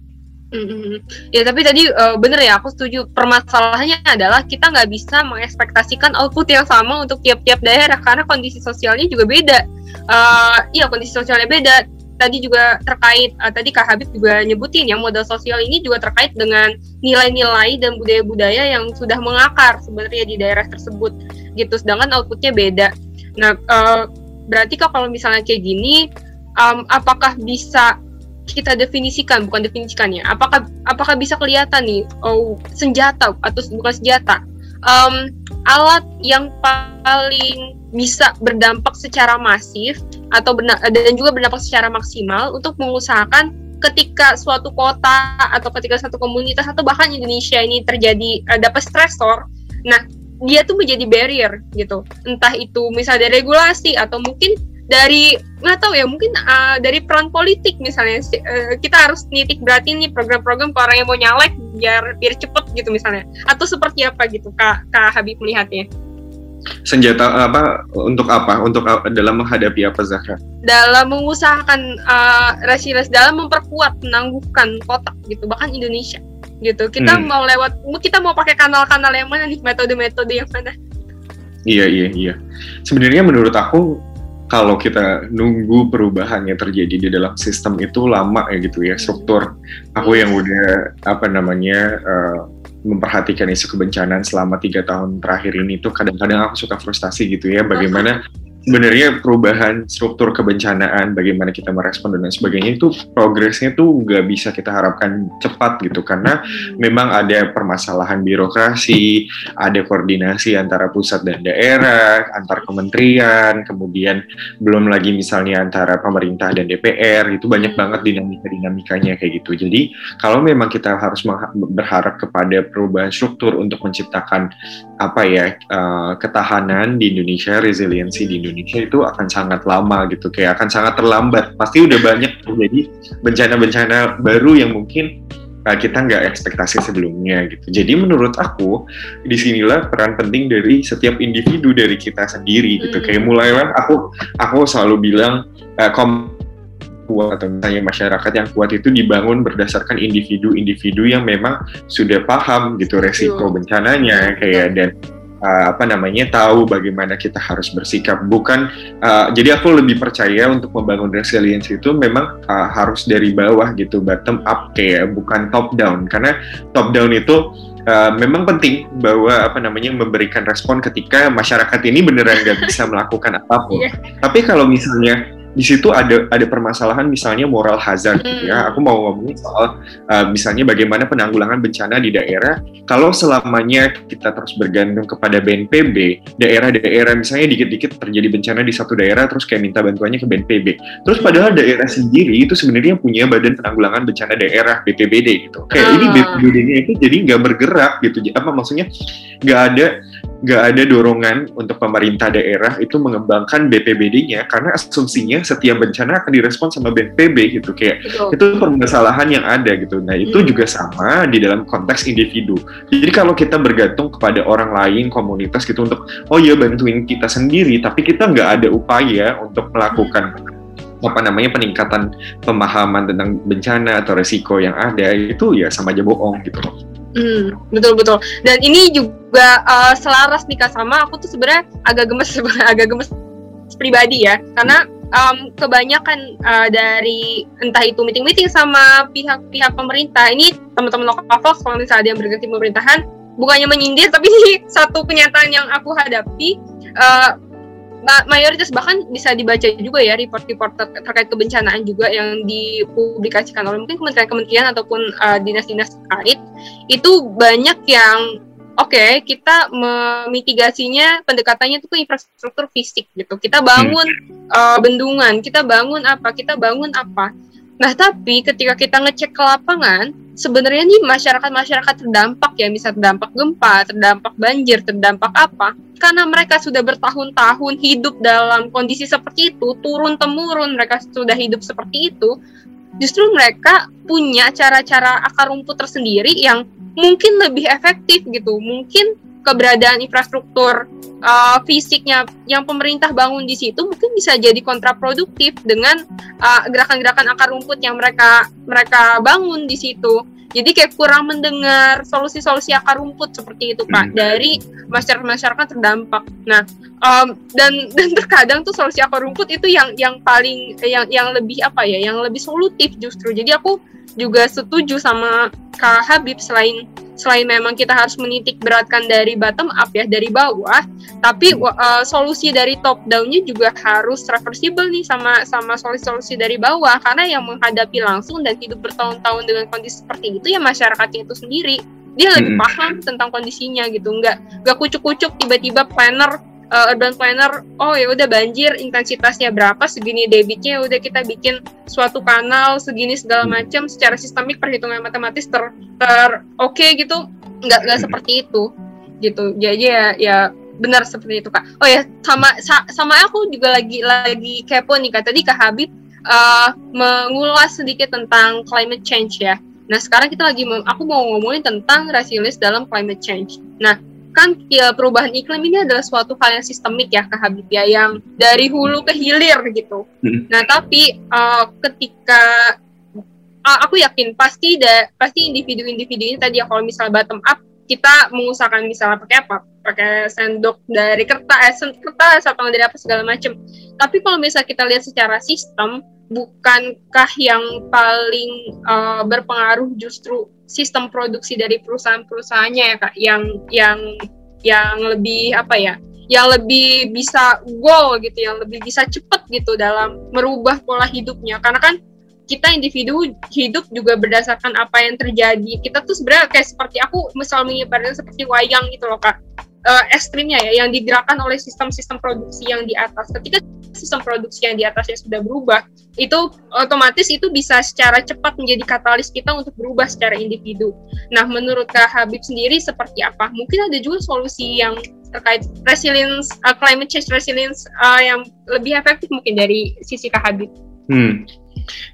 Mm-hmm. Ya tapi tadi uh, bener ya aku setuju permasalahannya adalah kita nggak bisa mengekspektasikan output yang sama untuk tiap-tiap daerah karena kondisi sosialnya juga beda. Uh, iya kondisi sosialnya beda tadi juga terkait uh, tadi Kak Habib juga nyebutin yang modal sosial ini juga terkait dengan nilai-nilai dan budaya-budaya yang sudah mengakar sebenarnya di daerah tersebut gitu sedangkan outputnya beda nah uh, berarti kalau misalnya kayak gini um, apakah bisa kita definisikan bukan definisikannya apakah apakah bisa kelihatan nih? Oh senjata atau bukan senjata. Um, alat yang paling bisa berdampak secara masif atau dan juga berdampak secara maksimal untuk mengusahakan ketika suatu kota atau ketika satu komunitas atau bahkan Indonesia ini terjadi ada dapat stresor, nah dia tuh menjadi barrier gitu. Entah itu misalnya regulasi atau mungkin dari nggak tahu ya mungkin uh, dari peran politik misalnya. Uh, kita harus nitik berarti nih program-program ke orang yang mau nyalek biar biar cepet gitu misalnya. Atau seperti apa gitu kak kak Habib melihatnya? Senjata apa untuk apa? Untuk dalam menghadapi apa Zahra? Dalam mengusahakan uh, resilience dalam memperkuat menangguhkan kotak gitu bahkan Indonesia gitu. Kita hmm. mau lewat kita mau pakai kanal-kanal yang mana nih? Metode-metode yang mana? Iya iya iya. Sebenarnya menurut aku kalau kita nunggu perubahan yang terjadi di dalam sistem itu lama ya gitu ya struktur. Aku yang udah apa namanya uh, memperhatikan isu kebencanaan selama tiga tahun terakhir ini tuh kadang-kadang aku suka frustasi gitu ya bagaimana sebenarnya perubahan struktur kebencanaan, bagaimana kita merespon dan lain sebagainya itu progresnya tuh nggak bisa kita harapkan cepat gitu. Karena memang ada permasalahan birokrasi, ada koordinasi antara pusat dan daerah, antar kementerian, kemudian belum lagi misalnya antara pemerintah dan DPR itu banyak banget dinamika-dinamikanya kayak gitu. Jadi kalau memang kita harus berharap kepada perubahan struktur untuk menciptakan apa ya uh, ketahanan di Indonesia, resiliensi di Indonesia Indonesia itu akan sangat lama gitu kayak akan sangat terlambat. Pasti udah banyak terjadi bencana-bencana baru yang mungkin uh, kita nggak ekspektasi sebelumnya gitu. Jadi menurut aku di sinilah peran penting dari setiap individu dari kita sendiri gitu. Hmm. kayak mulailah aku aku selalu bilang uh, kom kuat atau misalnya masyarakat yang kuat itu dibangun berdasarkan individu-individu yang memang sudah paham gitu resiko bencananya kayak dan uh, apa namanya tahu bagaimana kita harus bersikap. Bukan uh, jadi aku lebih percaya untuk membangun resilience itu memang uh, harus dari bawah gitu bottom up kayak bukan top down. Karena top down itu uh, memang penting bahwa apa namanya memberikan respon ketika masyarakat ini beneran nggak bisa melakukan apa pun. Yeah. tapi kalau misalnya di situ ada ada permasalahan misalnya moral hazard hmm. gitu ya. Aku mau ngomongin soal uh, misalnya bagaimana penanggulangan bencana di daerah kalau selamanya kita terus bergantung kepada BNPB, daerah-daerah misalnya dikit-dikit terjadi bencana di satu daerah terus kayak minta bantuannya ke BNPB. Terus padahal daerah sendiri itu sebenarnya punya badan penanggulangan bencana daerah BPBD gitu. Kayak ini ah. BPBD-nya itu jadi nggak bergerak gitu. Apa maksudnya nggak ada nggak ada dorongan untuk pemerintah daerah itu mengembangkan BPBD-nya karena asumsinya setiap bencana akan direspon sama BNPB gitu kayak Betul. itu permasalahan yang ada gitu. Nah itu hmm. juga sama di dalam konteks individu. Jadi kalau kita bergantung kepada orang lain komunitas gitu untuk oh ya bantuin kita sendiri, tapi kita nggak ada upaya untuk melakukan apa namanya peningkatan pemahaman tentang bencana atau resiko yang ada itu ya sama aja bohong gitu loh. Hmm, betul betul. Dan ini juga uh, selaras nih sama aku tuh sebenarnya agak gemes agak gemes pribadi ya karena um, kebanyakan uh, dari entah itu meeting-meeting sama pihak-pihak pemerintah ini teman-teman lokal kalau misalnya ada yang berganti pemerintahan bukannya menyindir tapi satu kenyataan yang aku hadapi uh, mayoritas bahkan bisa dibaca juga ya report-report ter terkait kebencanaan juga yang dipublikasikan oleh mungkin kementerian-kementerian ataupun uh, dinas-dinas terkait. Itu banyak yang oke okay, kita memitigasinya pendekatannya itu ke infrastruktur fisik gitu. Kita bangun hmm. uh, bendungan kita bangun apa kita bangun apa nah tapi ketika kita ngecek ke lapangan sebenarnya nih masyarakat-masyarakat terdampak ya misal terdampak gempa terdampak banjir terdampak apa karena mereka sudah bertahun-tahun hidup dalam kondisi seperti itu, turun temurun mereka sudah hidup seperti itu, justru mereka punya cara-cara akar rumput tersendiri yang mungkin lebih efektif gitu. Mungkin keberadaan infrastruktur uh, fisiknya yang pemerintah bangun di situ mungkin bisa jadi kontraproduktif dengan uh, gerakan-gerakan uh, akar rumput yang mereka mereka bangun di situ. Jadi kayak kurang mendengar solusi-solusi akar rumput seperti itu Pak hmm. dari masyarakat-masyarakat terdampak. Nah, um, dan dan terkadang tuh solusi akar rumput itu yang yang paling yang yang lebih apa ya, yang lebih solutif justru. Jadi aku juga setuju sama Kak Habib selain selain memang kita harus menitik beratkan dari bottom up ya dari bawah. Tapi uh, solusi dari top downnya juga harus reversible nih sama sama solusi-solusi dari bawah. Karena yang menghadapi langsung dan hidup bertahun-tahun dengan kondisi seperti itu ya masyarakatnya itu sendiri. Dia lebih paham tentang kondisinya gitu. Nggak nggak kucuk-kucuk tiba-tiba planner uh, urban planner oh ya udah banjir intensitasnya berapa segini debitnya ya udah kita bikin suatu kanal segini segala hmm. macam. Secara sistemik perhitungan matematis ter ter oke okay gitu. Nggak nggak hmm. seperti itu. Gitu. Jadi ya ya benar seperti itu kak. Oh ya sama sa, sama aku juga lagi lagi kepo nih kak. Tadi kak Habib uh, mengulas sedikit tentang climate change ya. Nah sekarang kita lagi aku mau ngomongin tentang resilience dalam climate change. Nah kan ya, perubahan iklim ini adalah suatu hal yang sistemik ya Kak Habib ya yang dari hulu ke hilir gitu. Hmm. Nah tapi uh, ketika uh, aku yakin pasti da, pasti individu-individu ini tadi ya kalau misalnya bottom up kita mengusahakan misalnya pakai apa? Pakai sendok dari kertas, eh, kertas atau dari apa segala macam. Tapi kalau misalnya kita lihat secara sistem, bukankah yang paling uh, berpengaruh justru sistem produksi dari perusahaan-perusahaannya ya kak. Yang yang yang lebih apa ya yang lebih bisa goal gitu yang lebih bisa cepet gitu dalam merubah pola hidupnya. Karena kan kita individu hidup juga berdasarkan apa yang terjadi. Kita tuh sebenarnya kayak seperti aku misal mengibaratkan seperti wayang gitu loh kak. Uh, ekstrimnya ya yang digerakkan oleh sistem-sistem produksi yang di atas. Ketika sistem produksi yang di atasnya sudah berubah, itu otomatis itu bisa secara cepat menjadi katalis kita untuk berubah secara individu. Nah, menurut Kak Habib sendiri seperti apa? Mungkin ada juga solusi yang terkait resilience, uh, climate change resilience uh, yang lebih efektif mungkin dari sisi Kak Habib. Hmm,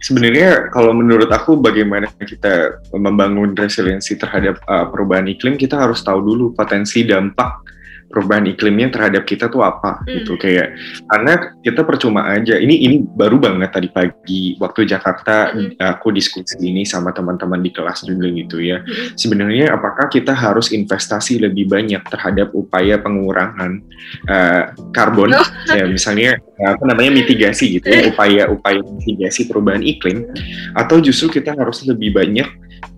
Sebenarnya kalau menurut aku bagaimana kita membangun resiliensi terhadap uh, perubahan iklim, kita harus tahu dulu potensi dampak perubahan iklimnya terhadap kita tuh apa hmm. gitu kayak karena kita percuma aja ini ini baru banget tadi pagi waktu Jakarta hmm. aku diskusi ini sama teman-teman di kelas juga gitu ya hmm. sebenarnya apakah kita harus investasi lebih banyak terhadap upaya pengurangan uh, karbon oh. ya misalnya apa namanya mitigasi gitu ya upaya-upaya mitigasi perubahan iklim atau justru kita harus lebih banyak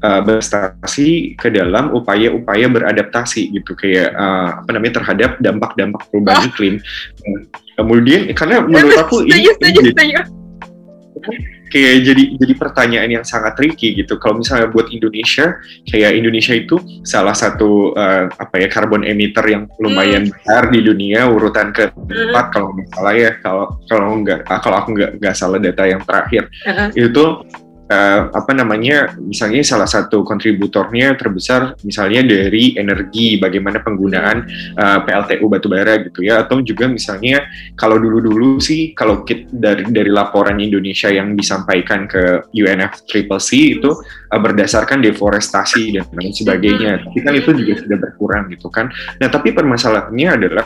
uh, berprestasi ke dalam upaya-upaya beradaptasi gitu kayak uh, apa namanya terhadap dampak-dampak perubahan oh. iklim. Kemudian karena menurut aku ini kayak jadi jadi pertanyaan yang sangat tricky gitu. Kalau misalnya buat Indonesia, kayak Indonesia itu salah satu uh, apa ya karbon emitter yang lumayan hmm. besar di dunia, urutan keempat hmm. kalau nggak salah ya. Kalau kalau nggak kalau aku nggak nggak salah data yang terakhir uh -huh. itu uh, apa namanya misalnya salah satu kontributornya terbesar misalnya dari energi bagaimana penggunaan uh, PLTU batubara gitu ya. Atau juga misalnya kalau dulu-dulu sih kalau kita, dari dari laporan Indonesia yang disampaikan ke UNFCCC itu uh, berdasarkan deforestasi dan lain sebagainya. Tapi kan itu juga sudah berkurang gitu kan. Nah tapi permasalahannya adalah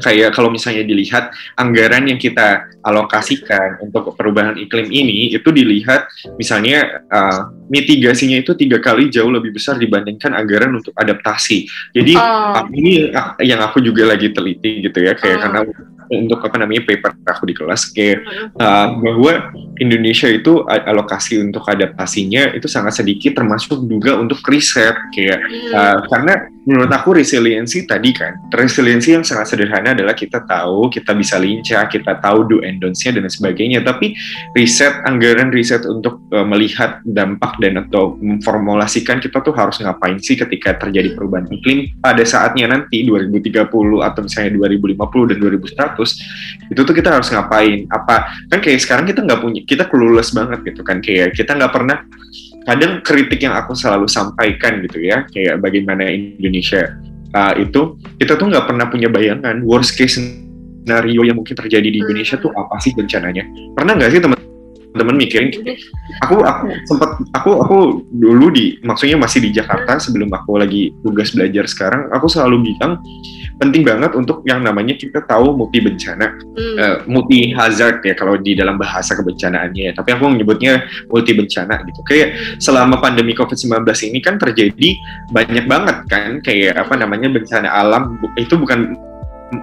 kayak kalau misalnya dilihat anggaran yang kita alokasikan untuk perubahan iklim ini itu dilihat misalnya uh, mitigasinya itu tiga kali jauh lebih besar dibandingkan anggaran untuk adaptasi. Jadi oh. ini yang aku juga lagi teliti gitu ya kayak oh. karena untuk apa namanya paper aku di kelas kayak uh, bahwa Indonesia itu alokasi untuk adaptasinya itu sangat sedikit termasuk juga untuk riset kayak uh, karena menurut aku resiliensi tadi kan resiliensi yang sangat sederhana adalah kita tahu kita bisa lincah kita tahu do and don'ts-nya dan sebagainya. Tapi riset anggaran riset untuk uh, melihat dampak dan atau memformulasikan kita tuh harus ngapain sih ketika terjadi perubahan iklim pada saatnya nanti 2030 atau misalnya 2050 dan 2100 itu tuh kita harus ngapain? Apa? Kan kayak sekarang kita nggak punya kita clueless banget gitu kan. Kayak kita nggak pernah kadang kritik yang aku selalu sampaikan gitu ya kayak bagaimana Indonesia uh, itu kita tuh nggak pernah punya bayangan worst case scenario yang mungkin terjadi di Indonesia tuh apa sih bencananya pernah nggak sih teman teman mikirin aku aku sempat aku aku dulu di maksudnya masih di Jakarta sebelum aku lagi tugas belajar sekarang aku selalu bilang penting banget untuk yang namanya kita tahu multi bencana. Hmm. uh, multi hazard ya kalau di dalam bahasa kebencanaannya tapi aku menyebutnya multi bencana gitu. Kayak selama pandemi COVID-19 ini kan terjadi banyak banget kan. Kayak apa namanya bencana alam. Itu bukan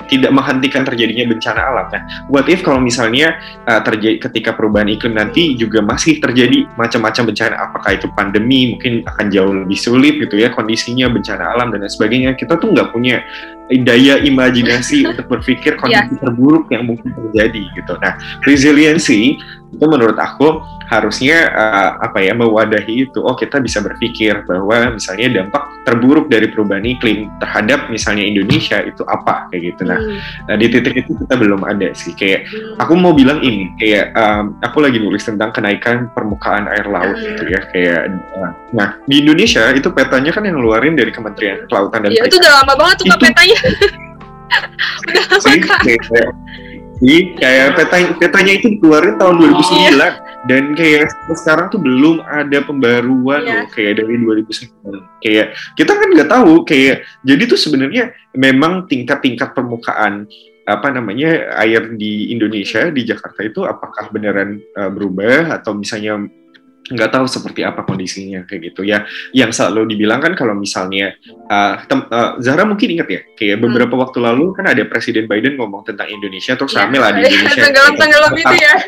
tidak menghentikan terjadinya bencana alam. Nah, what if kalau misalnya uh, terjadi ketika perubahan iklim nanti juga masih terjadi macam-macam bencana, apakah itu pandemi? Mungkin akan jauh lebih sulit gitu ya kondisinya bencana alam dan lain sebagainya. Kita tuh nggak punya daya imajinasi untuk berpikir kondisi yeah. terburuk yang mungkin terjadi gitu. Nah, resiliensi itu menurut aku harusnya uh, apa ya mewadahi itu oh kita bisa berpikir bahwa misalnya dampak terburuk dari perubahan iklim terhadap misalnya Indonesia itu apa kayak gitu nah, hmm. nah di titik itu kita belum ada sih kayak hmm. aku mau bilang ini kayak um, aku lagi nulis tentang kenaikan permukaan air laut hmm. gitu ya kayak uh, nah di Indonesia itu petanya kan yang ngeluarin dari Kementerian Kelautan dan ya, itu udah lama banget tuh itu, petanya udah lama kayak, Iya, kayak peta petanya itu dikeluarin tahun 2009 iya. dan kayak sekarang tuh belum ada pembaruan iya. loh kayak dari 2009. Kayak kita kan nggak tahu kayak jadi tuh sebenarnya memang tingkat-tingkat permukaan apa namanya air di Indonesia di Jakarta itu apakah beneran uh, berubah atau misalnya nggak tahu seperti apa kondisinya kayak gitu. Ya yang selalu dibilang kan kalau misalnya uh, tem, uh, Zahra mungkin ingat ya kayak hmm. beberapa hmm. waktu lalu kan ada Presiden Biden ngomong tentang Indonesia terus ya, lah di Indonesia. Tenggelam tenggelam itu ya.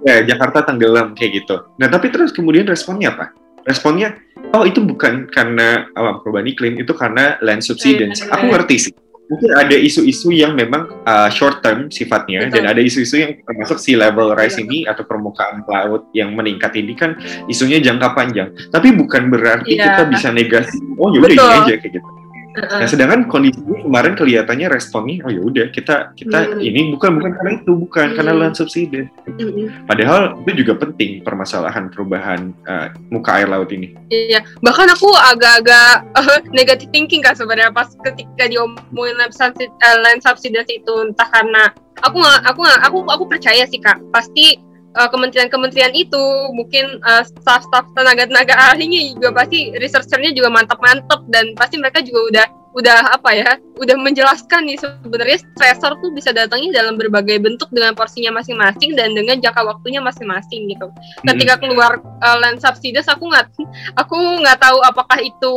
Ya Jakarta tenggelam kayak gitu. Nah tapi terus kemudian responnya apa? Responnya oh itu bukan karena uh, perubahan iklim itu karena land subsidence iya, aku ngerti sih mungkin ada isu-isu yang memang uh, short term sifatnya Betul. dan ada isu-isu yang termasuk sea level rise Betul. ini atau permukaan laut yang meningkat ini kan isunya jangka panjang. Tapi bukan berarti yeah. kita bisa negasi. Oh ya udah ini aja kayak gitu. Nah, sedangkan kondisi kemarin kelihatannya responnya oh ya udah kita kita hmm. ini bukan bukan karena itu bukan hmm. karena land subsidi. Hmm. Padahal itu juga penting permasalahan perubahan uh, muka air laut ini. Iya, bahkan aku agak-agak uh, negative thinking kan sebenarnya pas ketika diomongin land subsidi, uh, land subsidi itu entah karena aku nggak aku nggak aku aku percaya sih kak pasti uh, kementerian-kementerian itu mungkin uh, staff-staff tenaga-tenaga ahlinya juga pasti researchernya juga mantap-mantap dan pasti mereka juga udah udah apa ya udah menjelaskan nih sebenarnya stressor tuh bisa datangnya dalam berbagai bentuk dengan porsinya masing-masing dan dengan jangka waktunya masing-masing gitu. Ketika hmm. keluar uh, land subsidies aku nggak aku nggak tahu apakah itu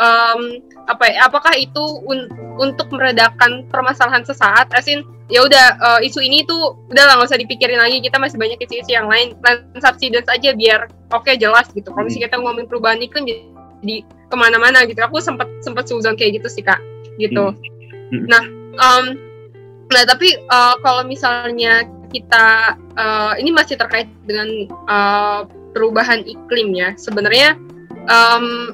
um, apa ya apakah itu un untuk meredakan permasalahan sesaat asin ya udah uh, isu ini tuh udah lah nggak usah dipikirin lagi kita masih banyak isu-isu yang lain land subsidies aja biar oke okay, jelas gitu. Kalau misalnya kita ngomongin perubahan iklim jadi ke mana-mana gitu. Aku sempat sempat suzon kayak gitu sih kak. Gitu. Hmm. Hmm. nah um, nah tapi uh, kalau misalnya kita uh, ini masih terkait dengan uh, perubahan iklim ya. Sebenarnya um,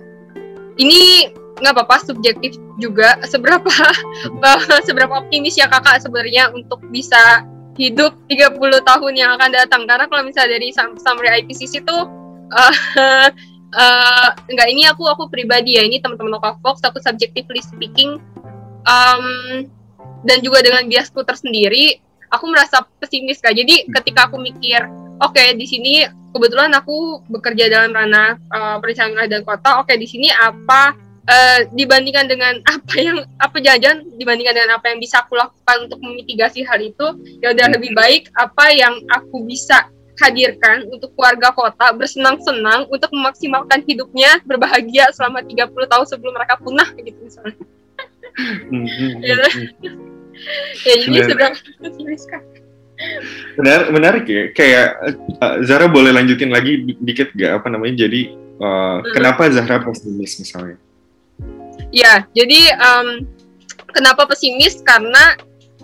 ini nggak apa-apa subjektif juga. Seberapa seberapa optimis ya kakak sebenarnya untuk bisa hidup 30 tahun yang akan datang? Karena kalau misalnya dari summary IPCC itu uh, uh, enggak ini aku aku pribadi ya. Ini teman-teman lokal Fox aku subjectively speaking. Um, dan juga dengan biasku tersendiri aku merasa pesimis kak. Jadi ketika aku mikir oke okay, di sini kebetulan aku bekerja dalam ranah uh, perencanaan dan kota oke okay, di sini apa uh, dibandingkan dengan apa yang apa jajan dibandingkan dengan apa yang bisa aku lakukan untuk memitigasi hal itu ya udah lebih baik apa yang aku bisa hadirkan untuk warga kota bersenang-senang untuk memaksimalkan hidupnya berbahagia selama 30 tahun sebelum mereka punah gitu misalnya. Mm-hmm. ya, ya jadi seberapa Benar, menarik ya. Kayak uh, Zara boleh lanjutin lagi dikit gak apa namanya? Jadi uh, hmm. kenapa Zahra pesimis misalnya? Ya, jadi um, kenapa pesimis? Karena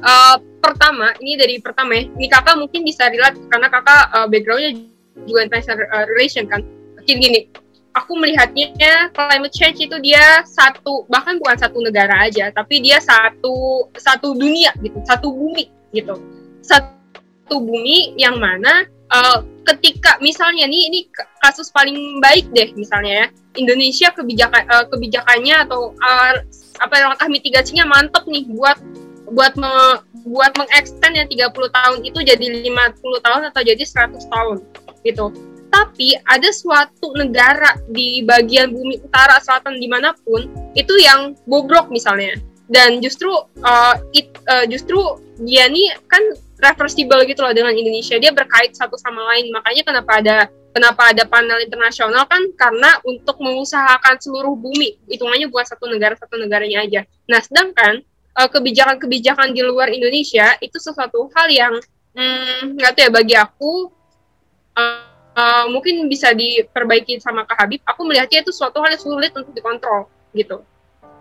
uh, pertama ini dari pertama ya. Ini kakak mungkin bisa relate karena kakak uh, backgroundnya juga international uh, relation kan. Mungkin gini. Aku melihatnya climate change itu dia satu bahkan bukan satu negara aja tapi dia satu satu dunia gitu satu bumi gitu. Satu bumi yang mana uh, ketika misalnya nih ini kasus paling baik deh misalnya ya. Indonesia kebijakan uh, kebijakannya atau uh, apa langkah mitigasinya mantep nih buat buat me, buat mengextend yang 30 tahun itu jadi 50 tahun atau jadi 100 tahun gitu. Tapi ada suatu negara di bagian bumi utara selatan di mana pun itu yang bobrok misalnya. Dan justru uh, it, uh, justru dia nih kan reversible gitu loh dengan Indonesia. Dia berkait satu sama lain. Makanya kenapa ada kenapa ada panel internasional kan? Karena untuk mengusahakan seluruh bumi hitungannya buat satu negara satu negaranya aja. Nah sedangkan Eh, kebijakan-kebijakan di luar Indonesia itu sesuatu hal yang hmm, nggak hmm, tahu ya bagi aku uh, uh, mungkin bisa diperbaiki sama Kak Habib. Aku melihatnya itu suatu hal yang sulit untuk dikontrol gitu.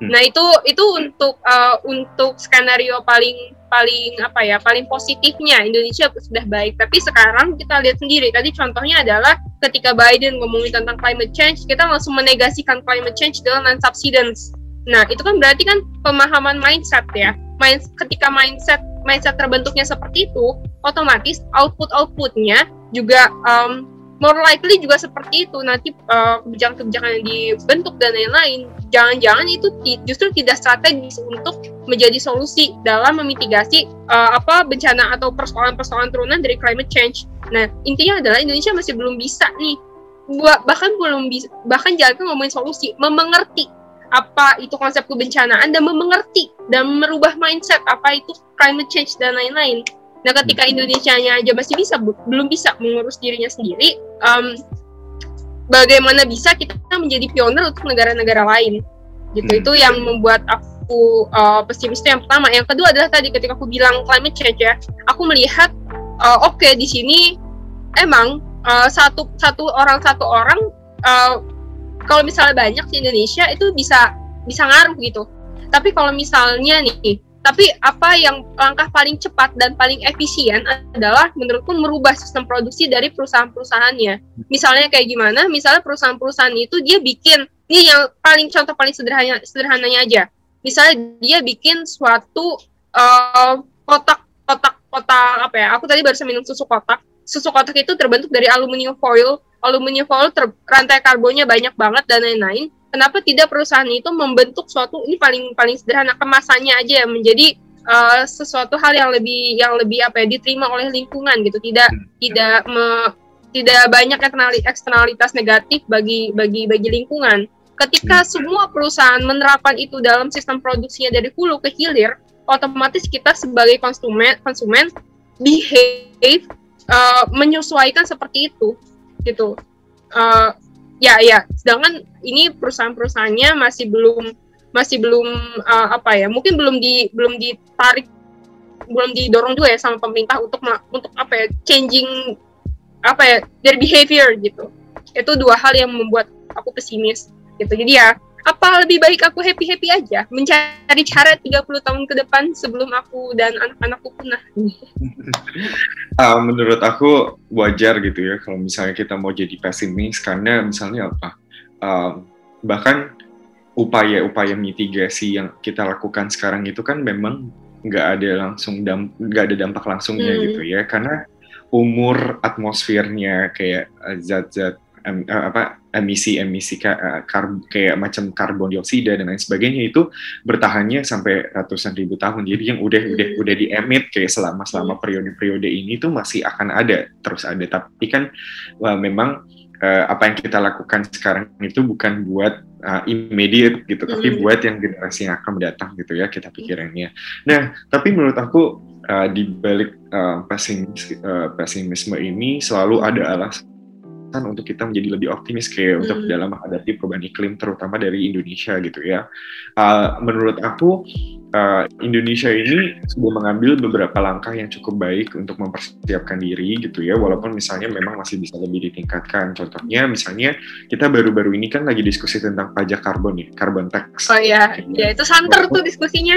Hmm. Nah itu itu untuk uh, untuk skenario paling paling apa ya paling positifnya Indonesia sudah baik. Tapi sekarang kita lihat sendiri tadi contohnya adalah ketika Biden ngomongin tentang climate change kita langsung menegasikan climate change dengan non subsidence Nah, itu kan berarti kan pemahaman mindset ya. Mind, ketika mindset mindset terbentuknya seperti itu, otomatis output-outputnya juga um, more likely juga seperti itu. Nanti uh, kebijakan-kebijakan yang dibentuk dan lain-lain, jangan-jangan itu justru tidak strategis untuk menjadi solusi dalam memitigasi uh, apa bencana atau persoalan-persoalan turunan dari climate change. Nah, intinya adalah Indonesia masih belum bisa nih bahkan belum bisa bahkan jangan ngomongin solusi, memengerti apa itu konsep kebencanaan dan mengerti dan merubah mindset apa itu climate change dan lain-lain. Nah, ketika hmm. Indonesia-nya aja masih bisa belum bisa mengurus dirinya sendiri, um, bagaimana bisa kita menjadi pionir untuk negara-negara lain? Gitu. Hmm. Itu yang membuat aku uh, pesimis itu yang pertama. Yang kedua adalah tadi ketika aku bilang climate change ya, aku melihat uh, oke okay, di sini emang uh, satu satu orang satu orang uh, kalau misalnya banyak di Indonesia itu bisa bisa ngaruh gitu tapi kalau misalnya nih tapi apa yang langkah paling cepat dan paling efisien adalah menurutku merubah sistem produksi dari perusahaan-perusahaannya. Misalnya kayak gimana? Misalnya perusahaan-perusahaan itu dia bikin ini yang paling contoh paling sederhana sederhananya aja. Misalnya dia bikin suatu uh, kotak kotak kotak apa ya? Aku tadi baru minum susu kotak. Susu kotak itu terbentuk dari aluminium foil aluminium foil ter, rantai karbonnya banyak banget dan lain-lain kenapa tidak perusahaan itu membentuk suatu ini paling paling sederhana kemasannya aja yang menjadi uh, sesuatu hal yang lebih yang lebih apa ya diterima oleh lingkungan gitu. Tidak tidak me, tidak banyak eksternalitas negatif bagi bagi bagi lingkungan. Ketika semua perusahaan menerapkan itu dalam sistem produksinya dari hulu ke hilir, otomatis kita sebagai konsumen konsumen behave uh, menyesuaikan seperti itu gitu. Uh, ya ya, sedangkan ini perusahaan-perusahaannya masih belum masih belum uh, apa ya, mungkin belum di belum ditarik belum didorong juga ya sama pemerintah untuk untuk apa ya changing apa ya dari behavior gitu. Itu dua hal yang membuat aku pesimis gitu. Jadi ya apa lebih baik aku happy happy aja? Mencari cara 30 tahun ke depan sebelum aku dan anak-anakku punah. Uh, menurut aku wajar gitu ya kalau misalnya kita mau jadi pesimis karena misalnya apa? Uh, bahkan upaya-upaya mitigasi yang kita lakukan sekarang itu kan memang nggak ada langsung nggak ada dampak langsungnya hmm. gitu ya. Karena umur atmosfernya kayak eh, zat-zat em, eh, apa emisi-emisi ka, kar, kayak macam karbon dioksida dan lain sebagainya itu bertahannya sampai ratusan ribu tahun. Jadi yang udah hmm. udah udah diemit kayak selama selama hmm. periode-periode ini tuh masih akan ada terus ada. Tapi kan wah, memang uh, apa yang kita lakukan sekarang itu bukan buat uh, immediate gitu, mm. tapi buat yang generasi yang akan mendatang gitu ya kita pikirannya. Nah, tapi menurut aku uh, di balik uh, pesimis, uh, pesimisme ini selalu ada alasan untuk kita menjadi lebih optimis kayak mm. untuk dalam menghadapi perubahan iklim terutama dari Indonesia gitu ya. Uh, menurut aku uh, Indonesia ini sudah mengambil beberapa langkah yang cukup baik untuk mempersiapkan diri gitu ya walaupun misalnya memang masih bisa lebih ditingkatkan. Contohnya misalnya kita baru-baru ini kan lagi diskusi tentang pajak karbon ya carbon tax. Oh iya ya itu santer tuh diskusinya.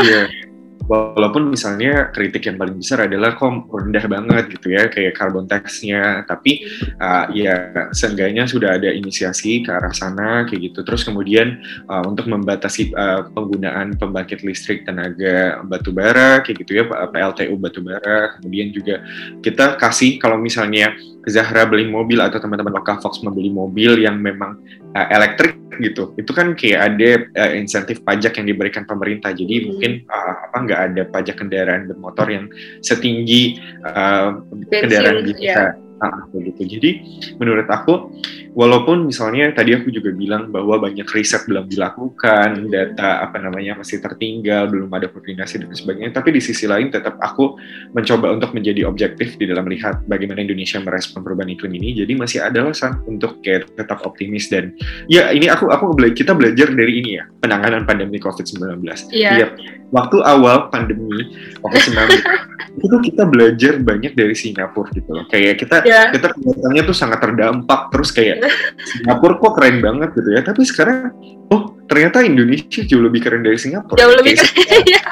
Iya walaupun misalnya kritik yang paling besar adalah kok rendah banget gitu ya kayak carbon tax-nya. Tapi uh, ya seenggaknya sudah ada inisiasi ke arah sana kayak gitu. Terus kemudian uh, untuk membatasi uh, penggunaan pembangkit listrik tenaga batu bara kayak gitu ya PLTU batu bara. Kemudian juga kita kasih kalau misalnya Zahra beli mobil atau teman-teman lokal Fox membeli mobil yang memang uh, elektrik gitu itu kan kayak ada uh, insentif pajak yang diberikan pemerintah. Jadi mungkin uh, apa nggak ada pajak kendaraan bermotor yang setinggi uh, kendaraan biasa yeah. nah, begitu jadi menurut aku walaupun misalnya tadi aku juga bilang bahwa banyak riset belum dilakukan, data apa namanya masih tertinggal, belum ada koordinasi dan sebagainya, tapi di sisi lain tetap aku mencoba untuk menjadi objektif di dalam melihat bagaimana Indonesia merespon perubahan iklim ini. Jadi masih ada alasan untuk kayak tetap optimis dan ya ini aku aku kita belajar dari ini ya penanganan pandemi COVID-19. Iya. Yeah. Waktu awal pandemi COVID-19 itu kita belajar banyak dari Singapura gitu loh. Kayak kita yeah. kita kelihatannya tuh sangat terdampak terus kayak Singapura kok keren banget gitu ya. Tapi sekarang oh ternyata Indonesia jauh lebih keren dari Singapura. Jauh lebih keren ya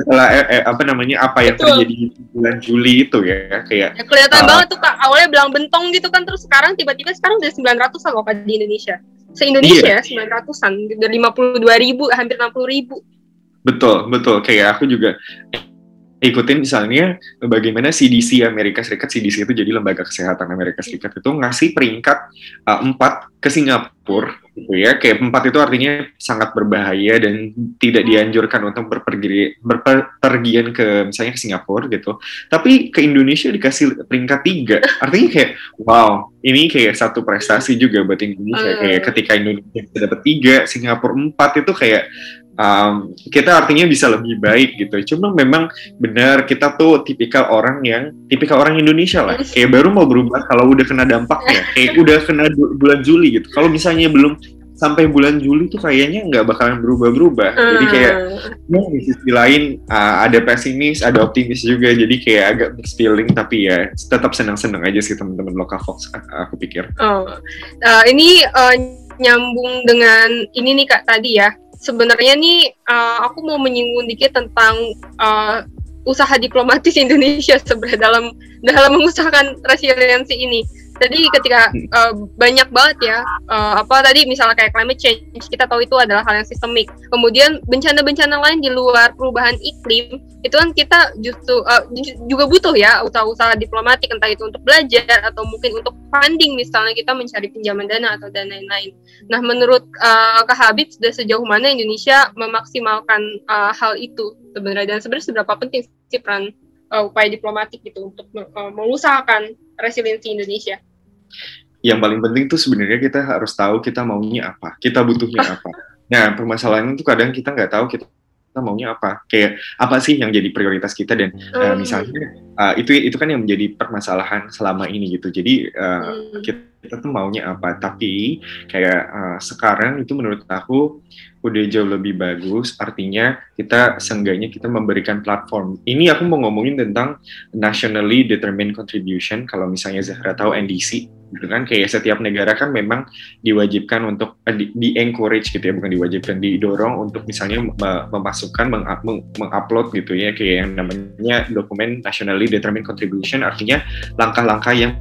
setelah eh, eh, apa namanya apa yang Betul. terjadi di bulan Juli itu ya kayak ya, kelihatan uh, banget tuh kak. Awalnya bilang bentong gitu kan terus sekarang tiba-tiba sekarang udah 900 an loh kak di Indonesia. Se Indonesia iya. ya 900an udah 52 ribu hampir 60 ribu. Betul betul. Kayak aku juga ikutin misalnya bagaimana CDC Amerika Serikat. CDC itu jadi lembaga kesehatan Amerika Serikat itu ngasih peringkat uh, 4 ke Singapura gitu ya. Kayak empat itu artinya sangat berbahaya dan tidak dianjurkan untuk berpergi berpergian ke misalnya ke Singapura gitu. Tapi ke Indonesia dikasih peringkat tiga. Artinya kayak wow ini kayak satu prestasi juga buat Indonesia. Kayak ketika Indonesia dapat tiga Singapura empat itu kayak um, kita artinya bisa lebih baik gitu. Cuma memang benar kita tuh tipikal orang yang tipikal orang Indonesia lah. Kayak baru mau berubah kalau udah kena dampaknya. Kayak udah kena bulan Juli gitu. Kalau misalnya belum sampai bulan Juli tuh kayaknya nggak bakalan berubah-berubah. Hmm. Jadi kayak ya, di sisi lain uh, ada pesimis, ada optimis juga. Jadi kayak agak mixed feeling tapi ya tetap senang-senang aja sih teman-teman lokal Fox aku pikir. Oh, uh, ini uh, nyambung dengan ini nih kak tadi ya sebenarnya nih uh, aku mau menyinggung dikit tentang uh, usaha diplomatis Indonesia sebenarnya dalam dalam mengusahakan resiliensi ini tadi ketika uh, banyak banget ya uh, apa tadi misalnya kayak climate change kita tahu itu adalah hal yang sistemik. Kemudian bencana-bencana lain di luar perubahan iklim itu kan kita justru uh, juga butuh ya usaha-usaha diplomatik entah itu untuk belajar atau mungkin untuk funding misalnya kita mencari pinjaman dana atau dan lain-lain. Nah menurut uh, Kak Habib sudah sejauh mana Indonesia memaksimalkan uh, hal itu sebenarnya? Dan sebenarnya seberapa penting sih peran uh, upaya diplomatik gitu untuk uh, mengusahakan resiliensi Indonesia yang paling penting tuh sebenarnya kita harus tahu kita maunya apa, kita butuhnya apa. Nah, permasalahan itu kadang kita nggak tahu kita kita maunya apa. Kayak apa sih yang jadi prioritas kita dan uh, misalnya uh, itu itu kan yang menjadi permasalahan selama ini gitu. Jadi uh, kita, kita tuh maunya apa. Tapi kayak uh, sekarang itu menurut aku udah jauh lebih bagus. Artinya kita seenggaknya kita memberikan platform. Ini aku mau ngomongin tentang nationally determined contribution. Kalau misalnya Zahra tahu NDC gitu kan kayak setiap negara kan memang diwajibkan untuk uh, di, di encourage gitu ya bukan diwajibkan didorong untuk misalnya memasukkan mengupload gitu ya kayak yang namanya dokumen nationally determined contribution artinya langkah-langkah yang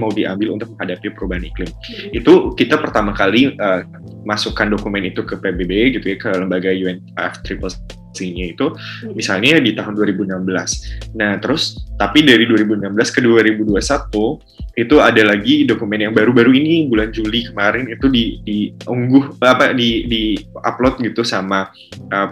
mau diambil untuk menghadapi perubahan iklim. Hmm. Itu kita pertama kali uh, masukkan dokumen itu ke PBB gitu ya ke lembaga UNFCCC-nya itu misalnya di tahun 2016. Nah, terus tapi dari 2016 ke 2021 itu ada lagi dokumen yang baru-baru ini bulan Juli kemarin itu di diunggah apa di di upload gitu sama uh,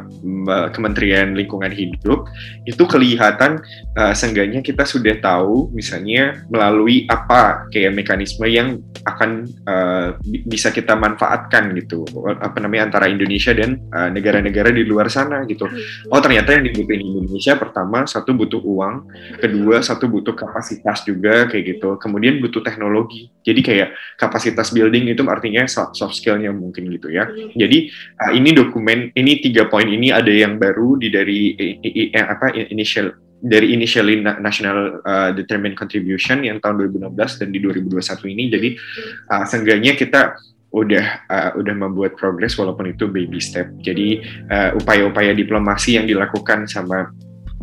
Kementerian Lingkungan Hidup itu kelihatan uh, seenggaknya kita sudah tahu misalnya melalui apa kayak mekanisme yang akan uh, bisa kita manfaatkan gitu apa namanya antara Indonesia dan negara-negara uh, di luar sana gitu. Oh ternyata yang dibutuhin Indonesia pertama satu butuh uang kedua satu butuh kapasitas juga kayak gitu kemudian butuh teknologi. Jadi kayak kapasitas building itu artinya soft, skillnya mungkin gitu ya. Hmm. Jadi uh, ini dokumen ini tiga poin ini ada yang baru di dari i, apa initial dari initially national uh, determined contribution yang tahun 2016 dan di 2021 ini. Jadi uh, seenggaknya kita udah uh, udah membuat progres walaupun itu baby step. Jadi upaya-upaya uh, diplomasi yang dilakukan sama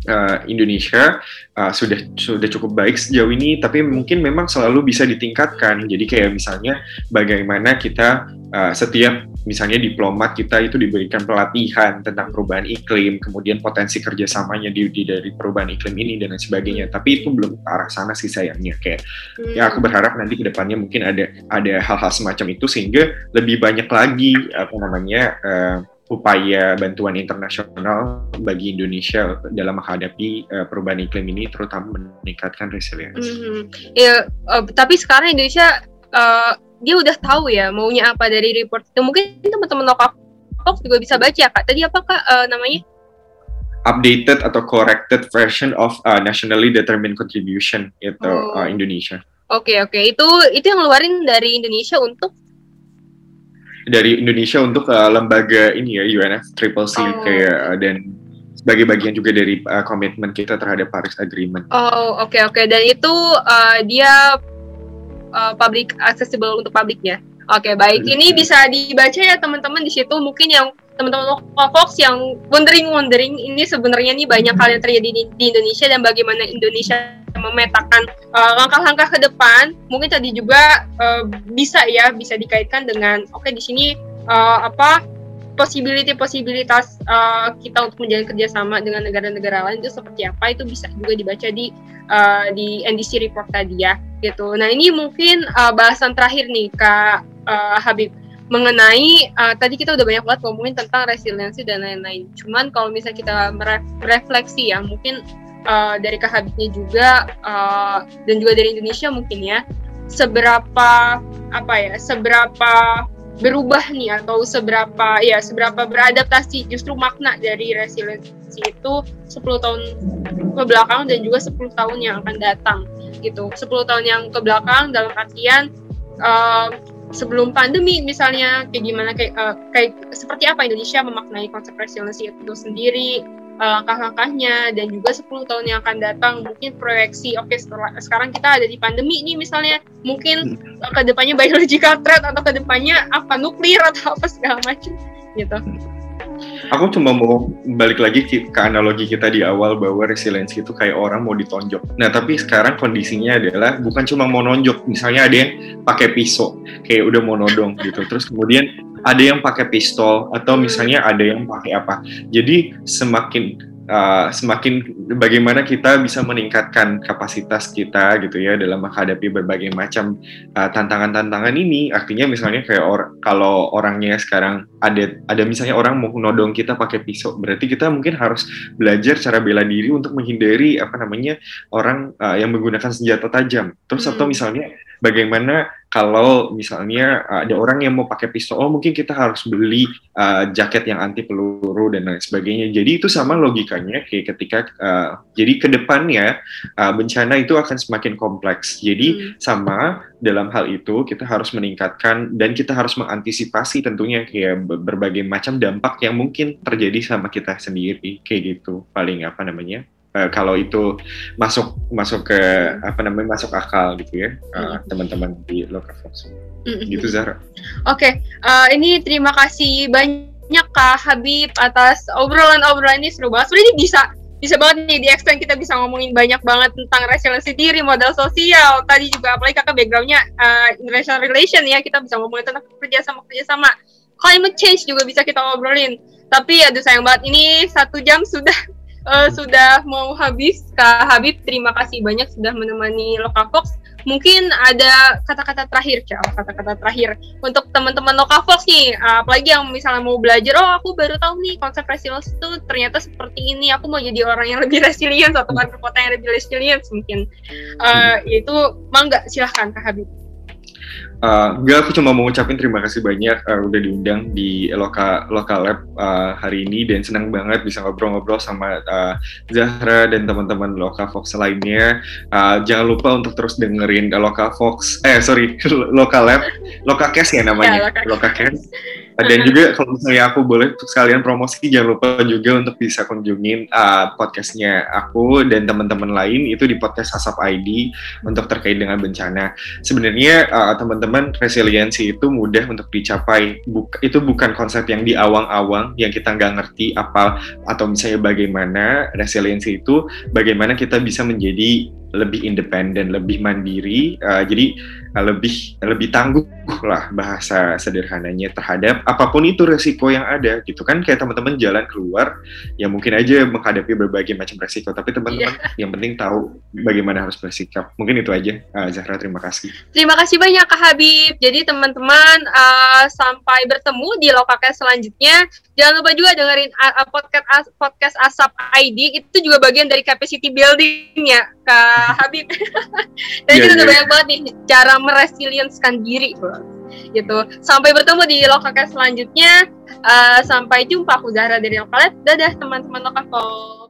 uh, Indonesia uh, sudah sudah cukup baik sejauh ini, tapi mungkin memang selalu bisa ditingkatkan. Jadi kayak misalnya bagaimana kita uh, setiap misalnya diplomat kita itu diberikan pelatihan tentang perubahan iklim, kemudian potensi kerjasamanya di, di dari perubahan iklim ini dan lain sebagainya. Tapi itu belum ke arah sana sih sayangnya. Kayak hmm. ya aku berharap nanti ke depannya mungkin ada ada hal-hal semacam itu sehingga lebih banyak lagi apa namanya uh, upaya bantuan internasional bagi Indonesia dalam menghadapi uh, perubahan iklim ini, terutama meningkatkan resilience. Mm -hmm. Ya, uh, tapi sekarang Indonesia uh, dia udah tahu ya maunya apa dari report itu. Mungkin teman-teman lokal Fox juga bisa baca kak. Tadi apakah uh, namanya? Updated atau corrected version of uh, nationally determined contribution itu oh. uh, Indonesia. Oke okay, oke okay. itu itu yang ngeluarin dari Indonesia untuk dari Indonesia untuk uh, lembaga ini ya UNF Triple C oh. kayak uh, dan sebagai bagian juga dari uh, komitmen kita terhadap Paris Agreement. Oh oke okay, oke okay. dan itu uh, dia uh, public accessible untuk publiknya. Oke okay, baik hmm. ini bisa dibaca ya teman-teman di situ mungkin yang teman-teman Fox yang wondering wondering ini sebenarnya nih banyak hal yang terjadi di, di Indonesia dan bagaimana Indonesia memetakan uh, langkah-langkah ke depan mungkin tadi juga uh, bisa ya bisa dikaitkan dengan oke okay, di sini uh, apa possibility possibilitas uh, kita untuk menjalin kerjasama dengan negara-negara lain itu seperti apa itu bisa juga dibaca di uh, di NDC report tadi ya gitu. Nah ini mungkin uh, bahasan terakhir nih kak uh, Habib mengenai uh, tadi kita udah banyak banget ngomongin tentang resiliensi dan lain-lain. Cuman kalau misalnya kita merefleksi ya mungkin uh, dari Kak Habibnya juga uh, dan juga dari Indonesia mungkin ya. Seberapa apa ya seberapa berubah nih atau seberapa ya seberapa beradaptasi justru makna dari resiliensi itu 10 tahun ke belakang dan juga 10 tahun yang akan datang gitu. 10 tahun yang ke belakang dalam artian uh, sebelum pandemi misalnya kayak gimana kayak uh, kayak seperti apa Indonesia memaknai konsep resiliensi itu sendiri uh, langkah-langkahnya dan juga 10 tahun yang akan datang mungkin proyeksi oke okay, setelah sekarang kita ada di pandemi ini misalnya mungkin uh, ke depannya biological threat atau ke depannya apa nuklir atau apa segala macam gitu. Aku cuma mau balik lagi ke, analogi kita di awal bahwa resiliensi itu kayak orang mau ditonjok. Nah tapi sekarang kondisinya adalah bukan cuma mau nonjok, misalnya ada yang pakai pisau, kayak udah mau nodong gitu. Terus kemudian ada yang pakai pistol atau misalnya ada yang pakai apa. Jadi semakin uh, semakin bagaimana kita bisa meningkatkan kapasitas kita gitu ya dalam menghadapi berbagai macam uh, tantangan-tantangan ini artinya misalnya kayak or kalau orangnya sekarang ada ada misalnya orang mau nodong kita pakai pisau berarti kita mungkin harus belajar cara bela diri untuk menghindari apa namanya orang uh, yang menggunakan senjata tajam terus hmm. atau misalnya bagaimana kalau misalnya ada orang yang mau pakai pistol, oh mungkin kita harus beli uh, jaket yang anti peluru dan lain sebagainya. Jadi itu sama logikanya kayak ketika uh, jadi ke depannya uh, bencana itu akan semakin kompleks. Jadi hmm. sama dalam hal itu kita harus meningkatkan dan kita harus mengantisipasi tentunya kayak berbagai macam dampak yang mungkin terjadi sama kita sendiri kayak gitu paling apa namanya uh, kalau itu masuk masuk ke apa namanya masuk akal gitu ya uh, teman-teman di local Fox mm-hmm. gitu Zara. Oke, okay. uh, ini terima kasih banyak Kak Habib atas obrolan-obrolan ini seru banget. Sebenarnya ini bisa bisa banget nih di extend kita bisa ngomongin banyak banget tentang resiliensi diri, modal sosial. Tadi juga apalagi kakak backgroundnya uh, international relation ya, kita bisa ngomongin tentang kerjasama kerjasama. Climate change juga bisa kita ngobrolin. Tapi aduh sayang banget ini satu jam sudah uh, sudah mau habis. Kak Habib, terima kasih banyak sudah menemani Lokavox. Mungkin ada kata-kata terakhir, Cak, kata-kata terakhir untuk teman-teman Lokavox nih, apalagi yang misalnya mau belajar, oh aku baru tahu nih konsep resilience itu ternyata seperti ini, aku mau jadi orang yang lebih resilient atau kan kota yang lebih resilient mungkin. Uh, itu mangga, silahkan Kak Habib. Uh, enggak, aku cuma mau ngucapin terima kasih banyak uh, udah diundang di Loka Loka Lab uh, hari ini dan senang banget bisa ngobrol-ngobrol sama uh, Zahra dan teman-teman Loka Fox lainnya. Uh, jangan lupa untuk terus dengerin Loka Fox, eh sorry Loka Lab, Loka Cash ya namanya, ya, Loka Cash. Dan juga kalau misalnya aku boleh sekalian promosi, jangan lupa juga untuk bisa kunjungin uh, podcastnya aku dan teman-teman lain itu di podcast Asap ID untuk terkait dengan bencana. Sebenarnya uh, teman-teman resiliensi itu mudah untuk dicapai. Buk itu bukan konsep yang di awang-awang yang kita nggak ngerti apa atau misalnya bagaimana resiliensi itu bagaimana kita bisa menjadi lebih independen, lebih mandiri. Uh, jadi lebih lebih tangguh lah bahasa sederhananya terhadap apa pun itu resiko yang ada gitu kan kayak teman-teman jalan keluar ya mungkin aja menghadapi berbagai macam resiko tapi teman-teman yeah. yang penting tahu bagaimana harus bersikap mungkin itu aja uh, Zahra terima kasih terima kasih banyak Kak Habib jadi teman-teman uh, sampai bertemu di lokasi selanjutnya jangan lupa juga dengerin podcast as podcast Asap ID itu juga bagian dari capacity building ya Kak Habib dan yeah, kita yeah. udah banyak banget nih cara meresilienskan diri gitu. Sampai bertemu di lokal selanjutnya. Uh, sampai jumpa aku Zahra dari Lokalet. Dadah teman-teman lokal.